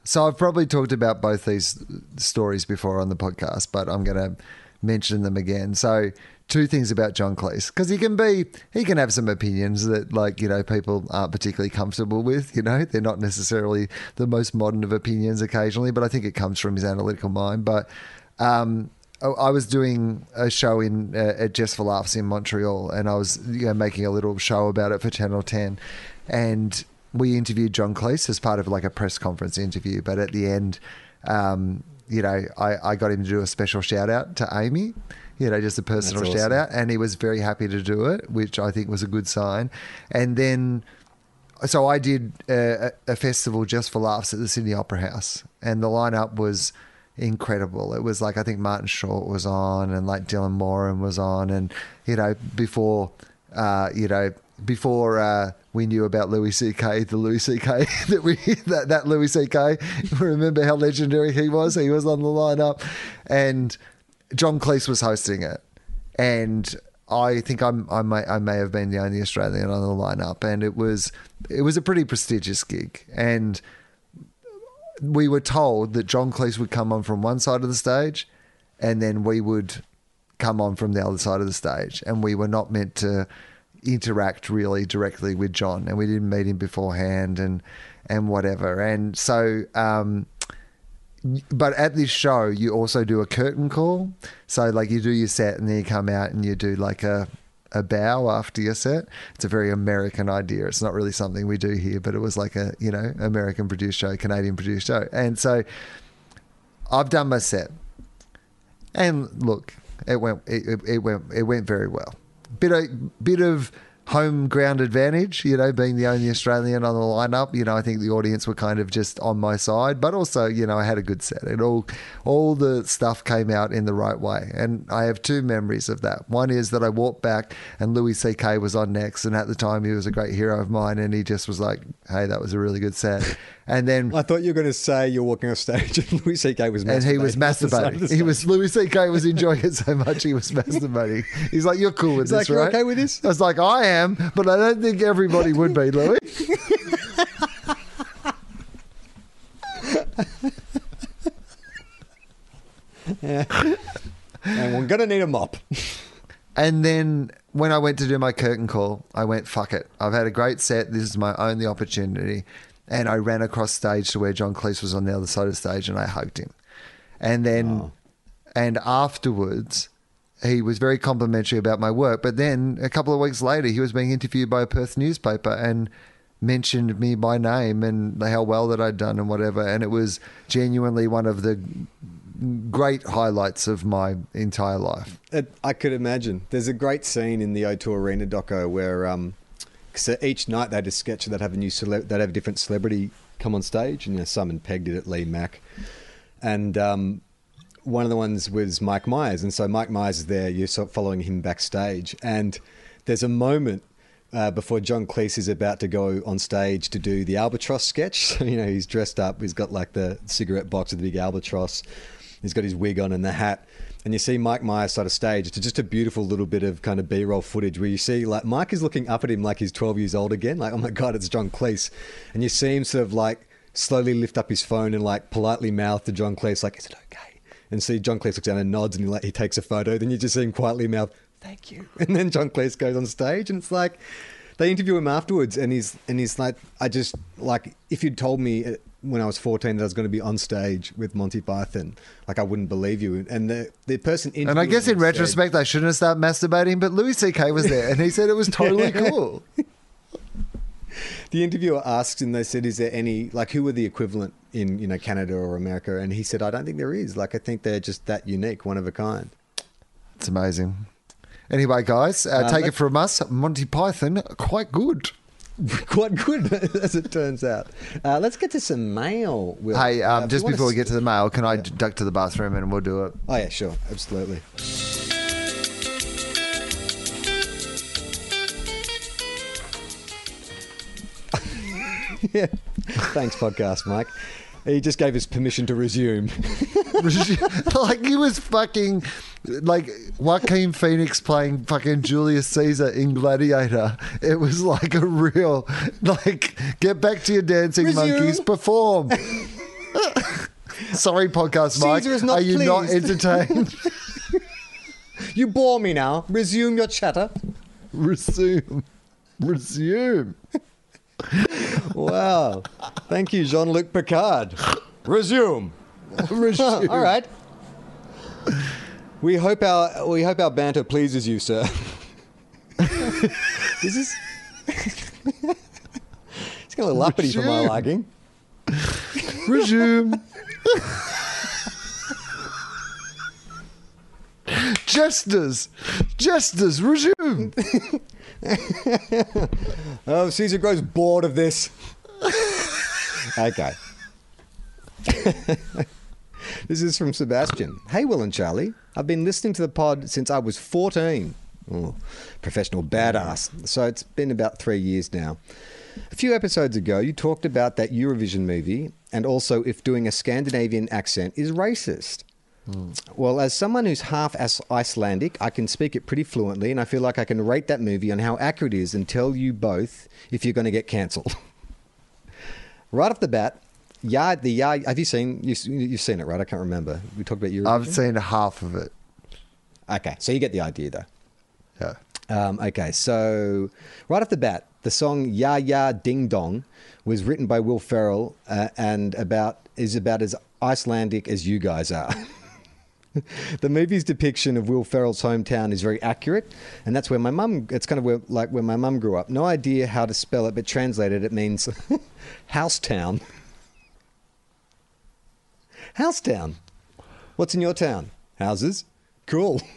So I've probably talked about both these stories before on the podcast, but I'm going to mention them again. So two things about John Cleese because he can be he can have some opinions that like you know people aren't particularly comfortable with. You know they're not necessarily the most modern of opinions occasionally, but I think it comes from his analytical mind. But um, I was doing a show in uh, at Just for Laughs in Montreal, and I was you know, making a little show about it for Channel Ten, and we interviewed John Cleese as part of like a press conference interview. But at the end, um, you know, I, I got him to do a special shout out to Amy. You know, just a personal That's shout out, and he was very happy to do it, which I think was a good sign. And then so I did a, a festival just for laughs at the Sydney Opera House, and the lineup was incredible. It was like I think Martin Short was on, and like Dylan Moran was on, and you know before uh, you know before uh, we knew about Louis C.K. the Louis C.K. [laughs] that we that that Louis C.K. [laughs] Remember how legendary he was? He was on the lineup, and John Cleese was hosting it, and I think I'm, I may I may have been the only Australian on the lineup, and it was it was a pretty prestigious gig, and we were told that John Cleese would come on from one side of the stage, and then we would come on from the other side of the stage, and we were not meant to interact really directly with John, and we didn't meet him beforehand, and and whatever, and so. Um, but at this show, you also do a curtain call. So, like, you do your set and then you come out and you do like a, a bow after your set. It's a very American idea. It's not really something we do here, but it was like a, you know, American produced show, Canadian produced show. And so I've done my set. And look, it went, it, it- it went, it went very well. Bit of, bit of home ground advantage, you know, being the only Australian on the lineup. You know, I think the audience were kind of just on my side, but also, you know, I had a good set. It all, all the stuff came out in the right way, and I have two memories of that. One is that I walked back and Louis C.K. was on next, and at the time he was a great hero of mine, and he just was like, "Hey, that was a really good set." And then I thought you were going to say you're walking off stage and [laughs] Louis C.K. was masturbating. and he was on the side of masturbating. He was Louis C.K. was enjoying it so much he was [laughs] masturbating. He's like, "You're cool with He's this, like, "You're right?" okay with this? I was like, "I am," but I don't think everybody would be, Louis. yeah. [laughs] and we're going to need a mop. And then when I went to do my curtain call, I went, fuck it. I've had a great set. This is my only opportunity. And I ran across stage to where John Cleese was on the other side of the stage and I hugged him. And then, and afterwards, he was very complimentary about my work. But then a couple of weeks later, he was being interviewed by a Perth newspaper and mentioned me by name and how well that I'd done and whatever. And it was genuinely one of the great highlights of my entire life. It, I could imagine. There's a great scene in the O2 Arena doco where um, So each night they had a sketch that have a new cele- they'd have a different celebrity come on stage, and you know, Simon Pegg did it, Lee Mack, and um, one of the ones was Mike Myers, and so Mike Myers is there. You're sort of following him backstage, and there's a moment uh, before John Cleese is about to go on stage to do the albatross sketch. [laughs] So you know he's dressed up, he's got like the cigarette box with the big albatross, he's got his wig on and the hat. And you see Mike Myers sort of stage. It's just a beautiful little bit of kind of B-roll footage where you see like Mike is looking up at him like he's 12 years old again. Like, oh my god, it's John Cleese, and you see him sort of like slowly lift up his phone and like politely mouth to John Cleese like, "Is it okay?" And see John Cleese looks down and nods, and he like he takes a photo. Then you just see him quietly mouth, "Thank you," [laughs] and then John Cleese goes on stage, and it's like they interview him afterwards, and he's and he's like, "I just like if you'd told me." Uh, When I was 14, that I was going to be on stage with Monty Python, like I wouldn't believe you. And the the person, And I guess in retrospect, they shouldn't have started masturbating, but Louis C.K. was there and he said it was totally [laughs] cool. the interviewer asked and they said is there any like who are the equivalent in you know canada or america and he said i don't think there is like i think they're just that unique one of a kind It's amazing. Anyway, guys, uh, Uh, take it from us. Monty Python, quite good. [laughs] quite good [laughs] as it turns out. Uh, let's get to some mail Will. Hey, Uh, um, if just before we get to the mail, can I duck to the bathroom and we'll do it? oh yeah sure. Absolutely. [laughs] Yeah. Thanks podcast mike he just gave us permission to resume [laughs] like he was fucking like Joaquin Phoenix playing fucking Julius Caesar in Gladiator. It was like a real like get back to your dancing Resume. monkeys, perform. Sorry, podcast Mike. Caesar is not Are you not entertained? [laughs] you bore me now resume your chatter Resume. Resume. [laughs] Wow. Thank you, Jean Luc Picard. Resume. [laughs] Resume. [laughs] All right. We hope our we hope our banter pleases you, sir. this is it's got a little uppity for my liking. Resume. Jesters. Jesters, resume. [laughs] Oh, Caesar grows bored of this. [laughs] okay. [laughs] this is from Sebastian. Hey, Will and Charlie. I've been listening to the pod since I was 14. Oh, professional badass. So it's been about three years now. A few episodes ago, you talked about that Eurovision movie and also if doing a Scandinavian accent is racist. Well, as someone who's half as Icelandic, I can speak it pretty fluently, and I feel like I can rate that movie on how accurate it is and tell you both if you're going to get cancelled. [laughs] right off the bat, yeah, the yeah. Have you seen you, you've seen it, right? I can't remember. We talked about Eurovision. I've seen half of it. Okay, so you get the idea, though. Yeah. Um, okay, so right off the bat, the song "Ya Ya Ding Dong" was written by Will Ferrell uh, and about is about as Icelandic as you guys are. [laughs] [laughs] the movie's depiction of Will Ferrell's hometown is very accurate, and that's where my mum. It's kind of where, like where my mum grew up. No idea how to spell it, but translated it means [laughs] house town. House town. What's in your town? Houses. Cool. [laughs]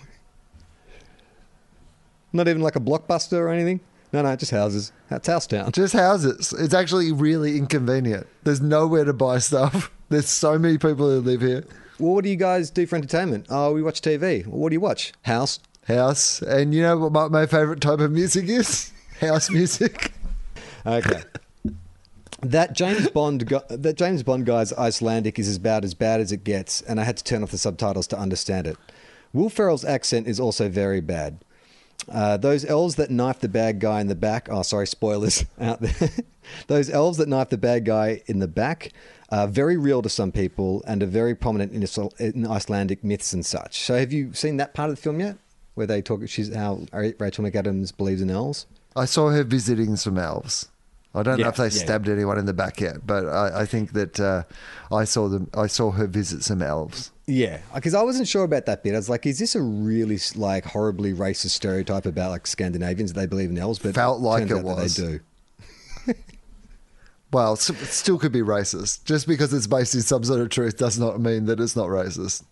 Not even like a blockbuster or anything. No, no, just houses. That's house town. Just houses. It's actually really inconvenient. There's nowhere to buy stuff. There's so many people who live here. Well, what do you guys do for entertainment? Oh, we watch TV. Well, what do you watch? House. House. And you know what my, my favorite type of music is? [laughs] House music. Okay. [laughs] that James Bond, gu- that James Bond guy's Icelandic is about as bad as it gets, and I had to turn off the subtitles to understand it. Will Ferrell's accent is also very bad. Uh, those elves that knife the bad guy in the back. Oh, sorry, spoilers [laughs] out there. those elves that knife the bad guy in the back are very real to some people and are very prominent in, in Icelandic myths and such. So, have you seen that part of the film yet, where they talk? She's how Rachel McAdams believes in elves. I saw her visiting some elves. I don't know if they yeah. stabbed anyone in the back yet, but I, I think that uh, I saw them. I saw her visit some elves. Yeah, because I wasn't sure about that bit. I was like, is this a really like horribly racist stereotype about like Scandinavians that they believe in elves? But Felt like it that was. They do. [laughs] Well, it still could be racist. Just because it's based in some sort of truth does not mean that it's not racist.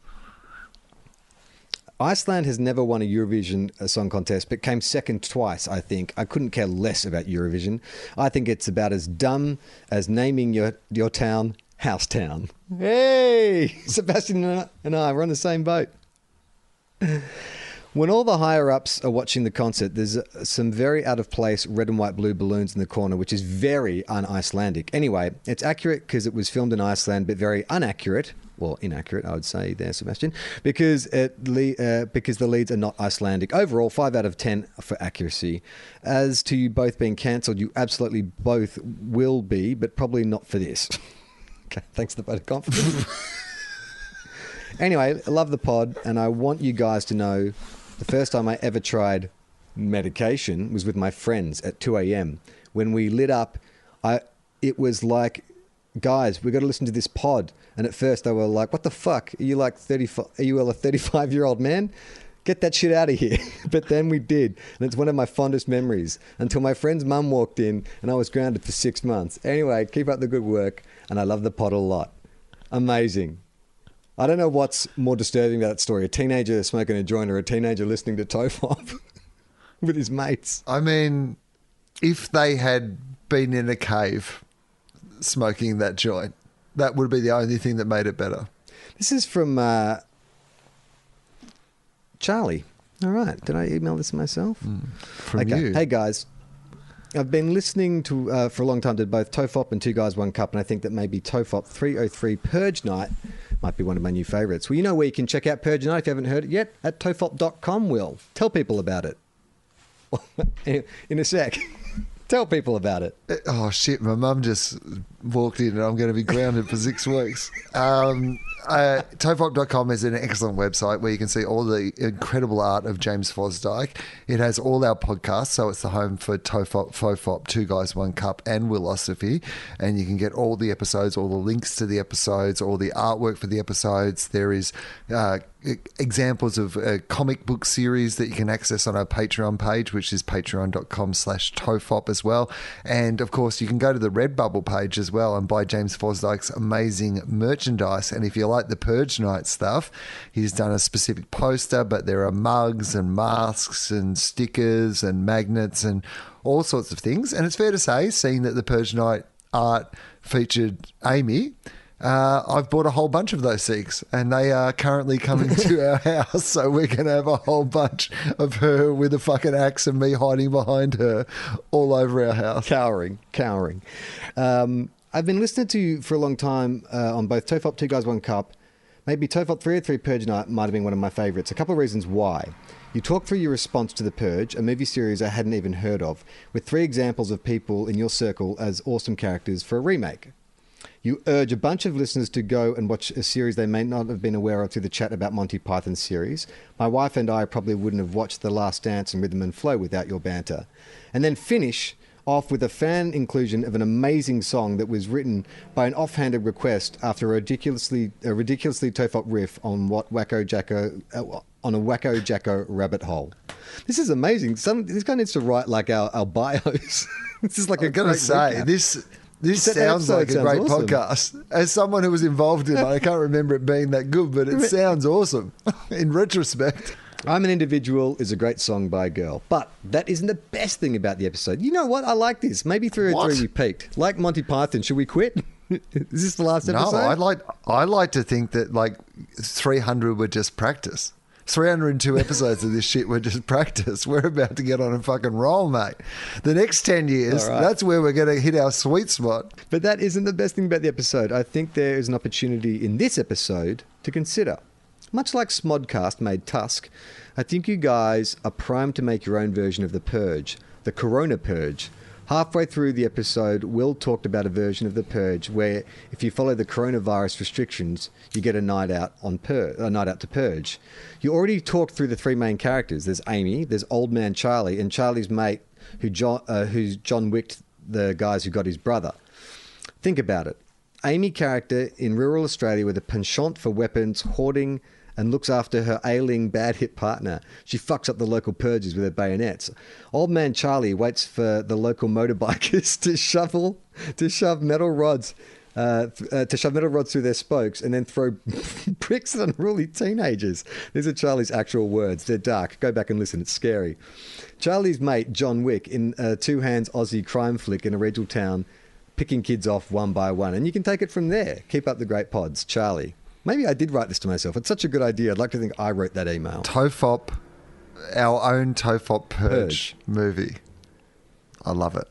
Iceland has never won a Eurovision uh, Song Contest, but came second twice, I think. I couldn't care less about Eurovision. I think it's about as dumb as naming your, your town Housetown. Hey! [laughs] Sebastian and I- and I, we're on the same boat. When all the higher ups are watching the concert, there's uh, some very out of place red and white blue balloons in the corner, which is very un Icelandic. Anyway, it's accurate because it was filmed in Iceland, but very inaccurate. Well, inaccurate, I would say there, Sebastian, because it le- uh, because the leads are not Icelandic. Overall, five out of ten for accuracy. As to you both being cancelled, you absolutely both will be, but probably not for this. [laughs] okay, thanks for the vote of confidence. [laughs] Anyway, love the pod, and I want you guys to know the first time I ever tried medication was with my friends at 2 a.m. When we lit up, I it was like, guys, we got to listen to this pod. And at first, they were like, "What the fuck? Are you like 35? Are you a 35 year old man?" Get that shit out of here. [laughs] but then we did. And it's one of my fondest memories until my friend's mum walked in and I was grounded for six months. Anyway, keep up the good work. And I love the pod a lot. Amazing. I don't know what's more disturbing about that story a teenager smoking a joint or a teenager listening to Tofop [laughs] with his mates. I mean, if they had been in a cave smoking that joint, that would be the only thing that made it better. This is from uh, Charlie. All right. Did I email this myself? From okay. you. Hey, guys. I've been listening to uh, for a long time to both Tofop and Two Guys One Cup, and I think that maybe Tofop 303 Purge Night might be one of my new favorites. Well, you know where you can check out Purge Night if you haven't heard it yet? At tofop.com, Will. Tell people about it. [laughs] In a sec. [laughs] Tell people about it. Oh shit! My mum just walked in, and I'm going to be grounded for six weeks. Um, uh, Tofop.com is an excellent website where you can see all the incredible art of James Fosdyke. It has all our podcasts, so it's the home for Tofop, Fofop, Two Guys, One Cup, and Wilosophy. And you can get all the episodes, all the links to the episodes, all the artwork for the episodes. There is uh, examples of a comic book series that you can access on our Patreon page, which is patreon.com slash tofop as well. And of course, you can go to the Redbubble page as well and buy James Fosdyke's amazing merchandise. And if you like the Purge Night stuff, he's done a specific poster, but there are mugs and masks and stickers and magnets and all sorts of things. And it's fair to say, seeing that the Purge Night art featured Amy, uh, I've bought a whole bunch of those things, and they are currently coming to [laughs] our house. So we're going to have a whole bunch of her with a fucking axe and me hiding behind her all over our house. Cowering, cowering. Um, I've been listening to you for a long time uh, on both Tofop, Two Guys, One Cup. Maybe Tofop 303 Purge Night might have been one of my favourites. A couple of reasons why. You talk through your response to The Purge, a movie series I hadn't even heard of, with three examples of people in your circle as awesome characters for a remake. You urge a bunch of listeners to go and watch a series they may not have been aware of through the chat about Monty Python's series. My wife and I probably wouldn't have watched The Last Dance and Rhythm and Flow without your banter. And then finish off with a fan inclusion of an amazing song that was written by an offhanded request after a ridiculously a ridiculously tofop riff on what Wacko Jacko uh, on a Wacko Jacko rabbit hole. This is amazing. Some this guy needs to write like our, our bios. [laughs] this is like a I'm going to say recap. this. This That sounds like a sounds great awesome. podcast. As someone who was involved in it, I can't remember it being that good, but it [laughs] sounds awesome [laughs] in retrospect. I'm an Individual is a great song by a girl, but that isn't the best thing about the episode. You know what? I like this. Maybe through What? three we peaked. Like Monty Python, should we quit? [laughs] is this the last episode? No. I like I like to think that like 300 were just practice. 302 episodes of this shit were just practice. We're about to get on a fucking roll, mate. The next 10 years, right. that's where we're going to hit our sweet spot. But that isn't the best thing about the episode. I think there is an opportunity in this episode to consider. Much like Smodcast made Tusk, I think you guys are primed to make your own version of the Purge, the Corona Purge. Halfway through the episode, Will talked about a version of the Purge where, if you follow the coronavirus restrictions, you get a night out on pur- a night out to purge. You already talked through the three main characters. There's Amy, there's Old Man Charlie, and Charlie's mate, who John, uh, who's John Wicked, the guys who got his brother. Think about it. Amy character in rural Australia with a penchant for weapons, hoarding, and looks after her ailing, bad hit partner. She fucks up the local purges with her bayonets. Old man Charlie waits for the local motorbikers [laughs] to shovel, to shove metal rods uh, uh, to shove metal rods through their spokes and then throw [laughs] bricks at unruly teenagers. These are Charlie's actual words. They're dark. Go back and listen. It's scary. Charlie's mate, John Wick, in a two hands Aussie crime flick in a regional town, picking kids off one by one. And you can take it from there. Keep up the great pods. Charlie. Maybe I did write this to myself. It's such a good idea. I'd like to think I wrote that email. Tofop, our own Tofop Purge, Purge. movie. I love it.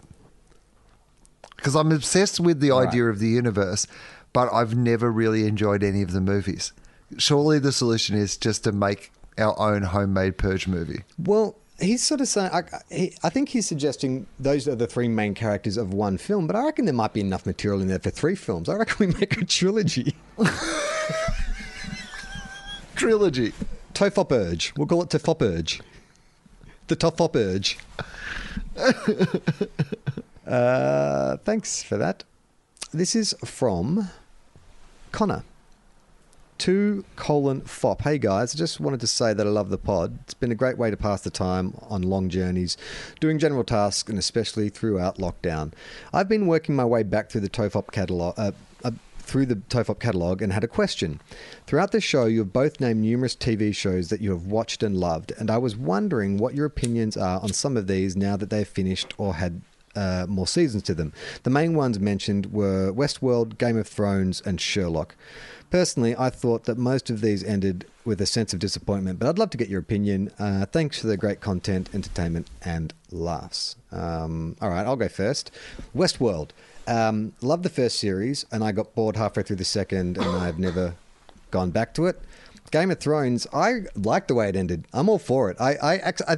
Because I'm obsessed with the idea of the universe, but I've never really enjoyed any of the movies. Surely the solution is just to make our own homemade Purge movie. Well, he's sort of saying, I, he, I think he's suggesting those are the three main characters of one film, but I reckon there might be enough material in there for three films. I reckon we make a trilogy. [laughs] Trilogy. Tofop Urge. We'll call it Tofop Urge. The Tofop Urge. [laughs] uh, thanks for that. This is from Connor. Two colon fop. Hey guys, I just wanted to say that I love the pod. It's been a great way to pass the time on long journeys, doing general tasks, and especially throughout lockdown. I've been working my way back through the Tofop catalog. Uh, through the Tofop catalogue and had a question. Throughout the show, you have both named numerous TV shows that you have watched and loved, and I was wondering what your opinions are on some of these now that they've finished or had uh, more seasons to them. The main ones mentioned were Westworld, Game of Thrones, and Sherlock. Personally, I thought that most of these ended with a sense of disappointment, but I'd love to get your opinion. Uh, thanks for the great content, entertainment, and laughs. Um, all right, I'll go first. Westworld. Um, loved the first series, and I got bored halfway through the second, and I've never gone back to it. Game of Thrones, I like the way it ended. I'm all for it. I, I, I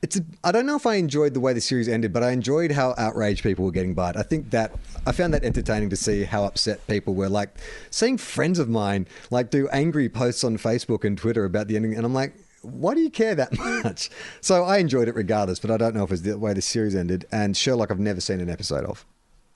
it's I don't know if I enjoyed the way the series ended, but I enjoyed how outraged people were getting by it. I think that I found that entertaining to see how upset people were. Like seeing friends of mine like do angry posts on Facebook and Twitter about the ending, and I'm like, why do you care that [laughs] much? So I enjoyed it regardless, but I don't know if it's the way the series ended. And Sherlock, I've never seen an episode of.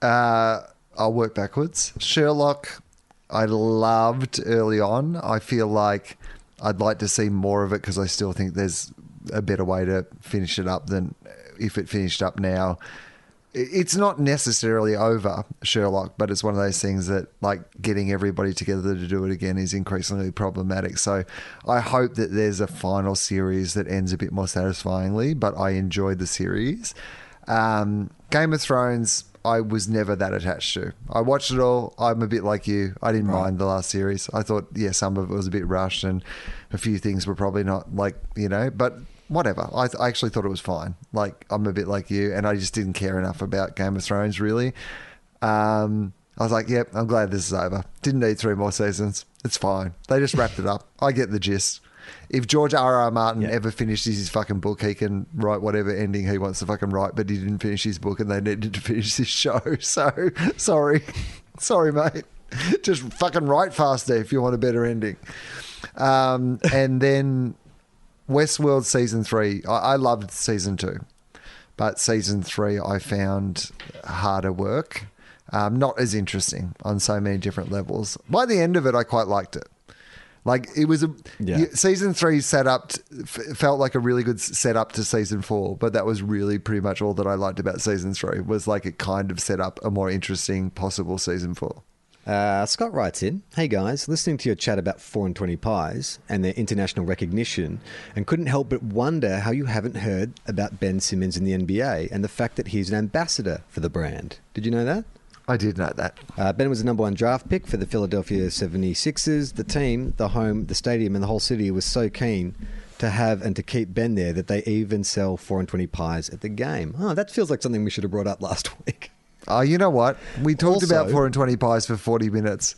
Uh, I'll work backwards. Sherlock, I loved early on. I feel like I'd like to see more of it because I still think there's a better way to finish it up than if it finished up now. It's not necessarily over Sherlock, but it's one of those things that, like, getting everybody together to do it again is increasingly problematic. So, I hope that there's a final series that ends a bit more satisfyingly. But I enjoyed the series. Um, Game of Thrones, I was never that attached to. I watched it all. I'm a bit like you. I didn't mind the last series. I thought, yeah, some of it was a bit rushed and a few things were probably not like, you know, but whatever. I, I actually thought it was fine. Like, I'm a bit like you, and I just didn't care enough about Game of Thrones, really. Um, I was like, yep, I'm glad this is over. Didn't need three more seasons. It's fine. They just wrapped it up. I get the gist. If George R. R. Martin ever finishes his fucking book, he can write whatever ending he wants to fucking write, but he didn't finish his book and they needed to [laughs] finish this show. [laughs] So, sorry. [laughs] sorry, mate. Just fucking write faster if you want a better ending. Um, and then Westworld season three, I, I loved season two, but season three I found harder work, um, not as interesting on so many different levels. By the end of it, I quite liked it. Like it was a Yeah. season three set up t- f- felt like a really good setup to season four, but that was really pretty much all that I liked about season three was like it kind of set up a more interesting possible season four. Uh, Scott writes in, Hey guys, listening to your chat about 4 and 20 pies and their international recognition, and couldn't help but wonder how you haven't heard about Ben Simmons in the NBA and the fact that he's an ambassador for the brand. Did you know that? I did know that. Uh, ben was the number one draft pick for the Philadelphia 76ers. The team, the home, the stadium, and the whole city was so keen to have and to keep Ben there that they even sell 4 and 20 pies at the game. Oh, that feels like something we should have brought up last [laughs] week. Oh, you know what? We talked about Also- four and twenty pies for forty minutes,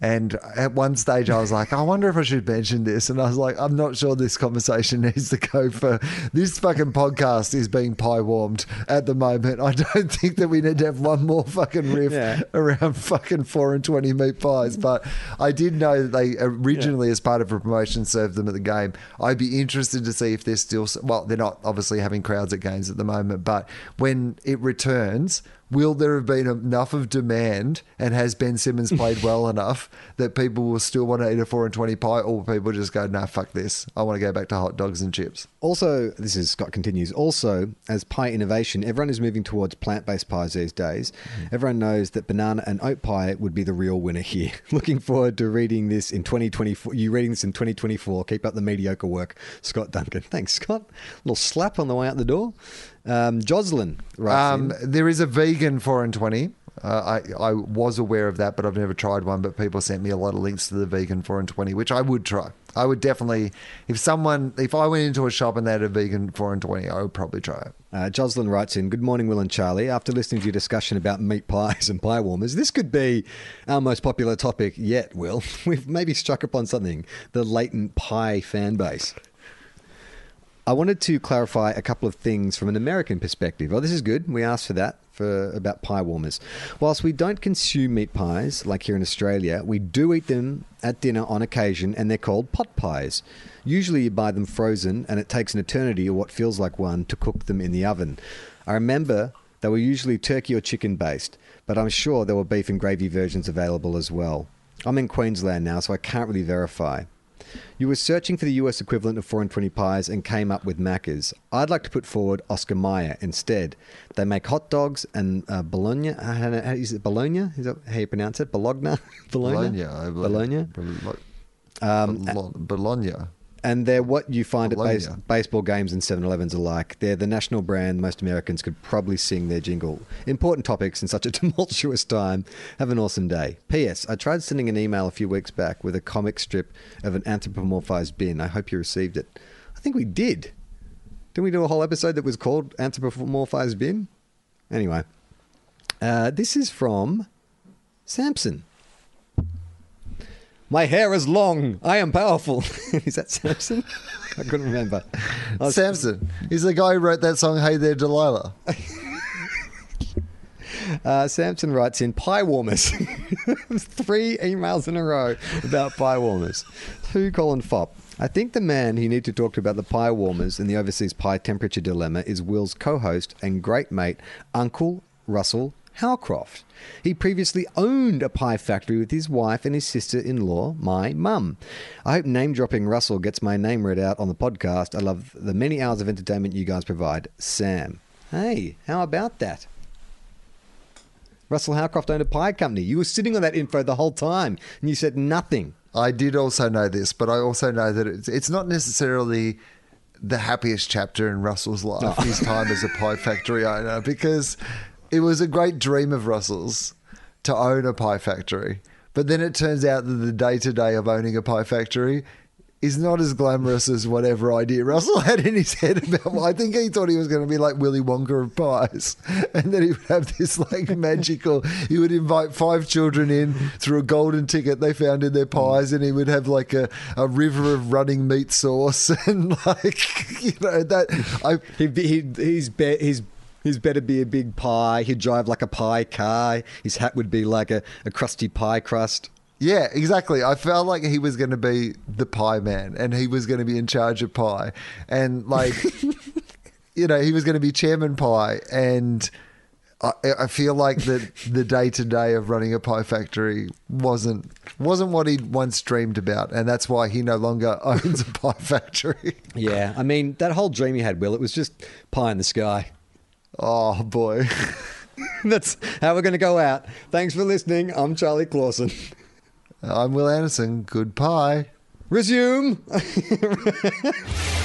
and at one stage I was like, I wonder if I should mention this, and I was like, I'm not sure this conversation [laughs] needs to go for this fucking podcast is being pie warmed at the moment. I don't [laughs] think that we need to have one more fucking riff Yeah. around fucking four and twenty meat pies. But I did know that they originally, as part of a promotion, served them at the game. I'd be interested to see if they're still well. They're not obviously having crowds at games at the moment, but when it returns, will there have been enough of demand and has Ben Simmons played well [laughs] enough that people will still want to eat a 4 and 20 pie or will people just go, nah, fuck this. I want to go back to hot dogs and chips. Also, this is Scott continues. Also, as pie innovation, everyone is moving towards plant-based pies these days. Mm. Everyone knows that banana and oat pie would be the real winner here. [laughs] Looking forward to reading this in 2024. You reading this in 2024. Keep up the mediocre work, Scott Duncan. Thanks, Scott. A little slap on the way out the door. Um, Jocelyn writes Um, there is a vegan 4 and 20. Uh, I, I was aware of that, but I've never tried one. But people sent me a lot of links to the vegan 4 and 20, which I would try. I would definitely, if someone, if I went into a shop and they had a vegan 4 and 20, I would probably try it. Uh, Jocelyn writes in, Good morning, Will and Charlie. After listening to your discussion about meat pies and pie warmers, this could be our most popular topic yet, Will. [laughs] We've maybe struck upon something the latent pie fan base. I wanted to clarify a couple of things from an American perspective. Oh, this is good. We asked for that for about pie warmers. Whilst we don't consume meat pies like here in Australia, we do eat them at dinner on occasion, and they're called pot pies. Usually, you buy them frozen, and it takes an eternity or what feels like one to cook them in the oven. I remember they were usually turkey or chicken based, but I'm sure there were beef and gravy versions available as well. I'm in Queensland now, so I can't really verify. You were searching for the US equivalent of 4 and 20 pies and came up with Macca's. I'd like to put forward Oscar Mayer instead. They make hot dogs and uh, bologna. uh, is it bologna? Is that how you pronounce it? Bologna? [laughs] bologna? Bologna. I. Bologna? Bologna. Bolo- Bologna. And they're what you find at base, baseball games and 7-Elevens alike. They're the national brand most Americans could probably sing their jingle. Important topics in such a [laughs] tumultuous time. Have an awesome day. P.S. I tried sending an email a few weeks back with a comic strip of an anthropomorphized bin. I hope you received it. I think we did. Didn't we do a whole episode that was called Anthropomorphized Bin? Anyway, uh, this is from Samson. My hair is long. I am powerful. [laughs] is that Samson? I couldn't remember. I was- [laughs] Samson. He's the guy who wrote that song, Hey There, Delilah. [laughs] Uh, Samson writes in pie warmers. Three emails in a row about pie warmers. To Colin Fopp. I think the man who need to talk to about the pie warmers and the overseas pie temperature dilemma is Will's co-host and great mate, Uncle Russell Howcroft. He previously owned a pie factory with his wife and his sister-in-law, my mum. I hope name-dropping Russell gets my name read out on the podcast. I love the many hours of entertainment you guys provide. Sam. Hey, how about that? Russell Howcroft owned a pie company. You were sitting on that info the whole time and you said nothing. I did also know this, but I also know that it's, it's not necessarily the happiest chapter in Russell's life, his time as a pie factory owner, because it was a great dream of Russell's to own a pie factory. But then it turns out that the day to day of owning a pie factory is not as glamorous as whatever idea Russell [laughs] had in his head about. I think he thought he was going to be like Willy Wonka of pies, [laughs] and that he would have this like magical. He would invite five children in through a golden ticket they found in their pies, and he would have like a, a river of running meat sauce, [laughs] and like you know that I. He, he, he's, be, he's, he's better be a big pie. He'd drive like a pie car. His hat would be like a, a crusty pie crust. Yeah, exactly. I felt like he was going to be the pie man and he was going to be in charge of pie. And like, [laughs] you know, he was going to be chairman pie. And I, I feel like that the day to day of running a pie factory wasn't wasn't what he'd once dreamed about. And that's why he no longer [laughs] owns a pie factory. Yeah, I mean, that whole dream he had, Will, it was just pie in the sky. Oh, boy. [laughs] That's how we're going to go out. Thanks for listening. I'm Charlie Clausen. I'm Will Anderson. Goodbye. Resume. [laughs]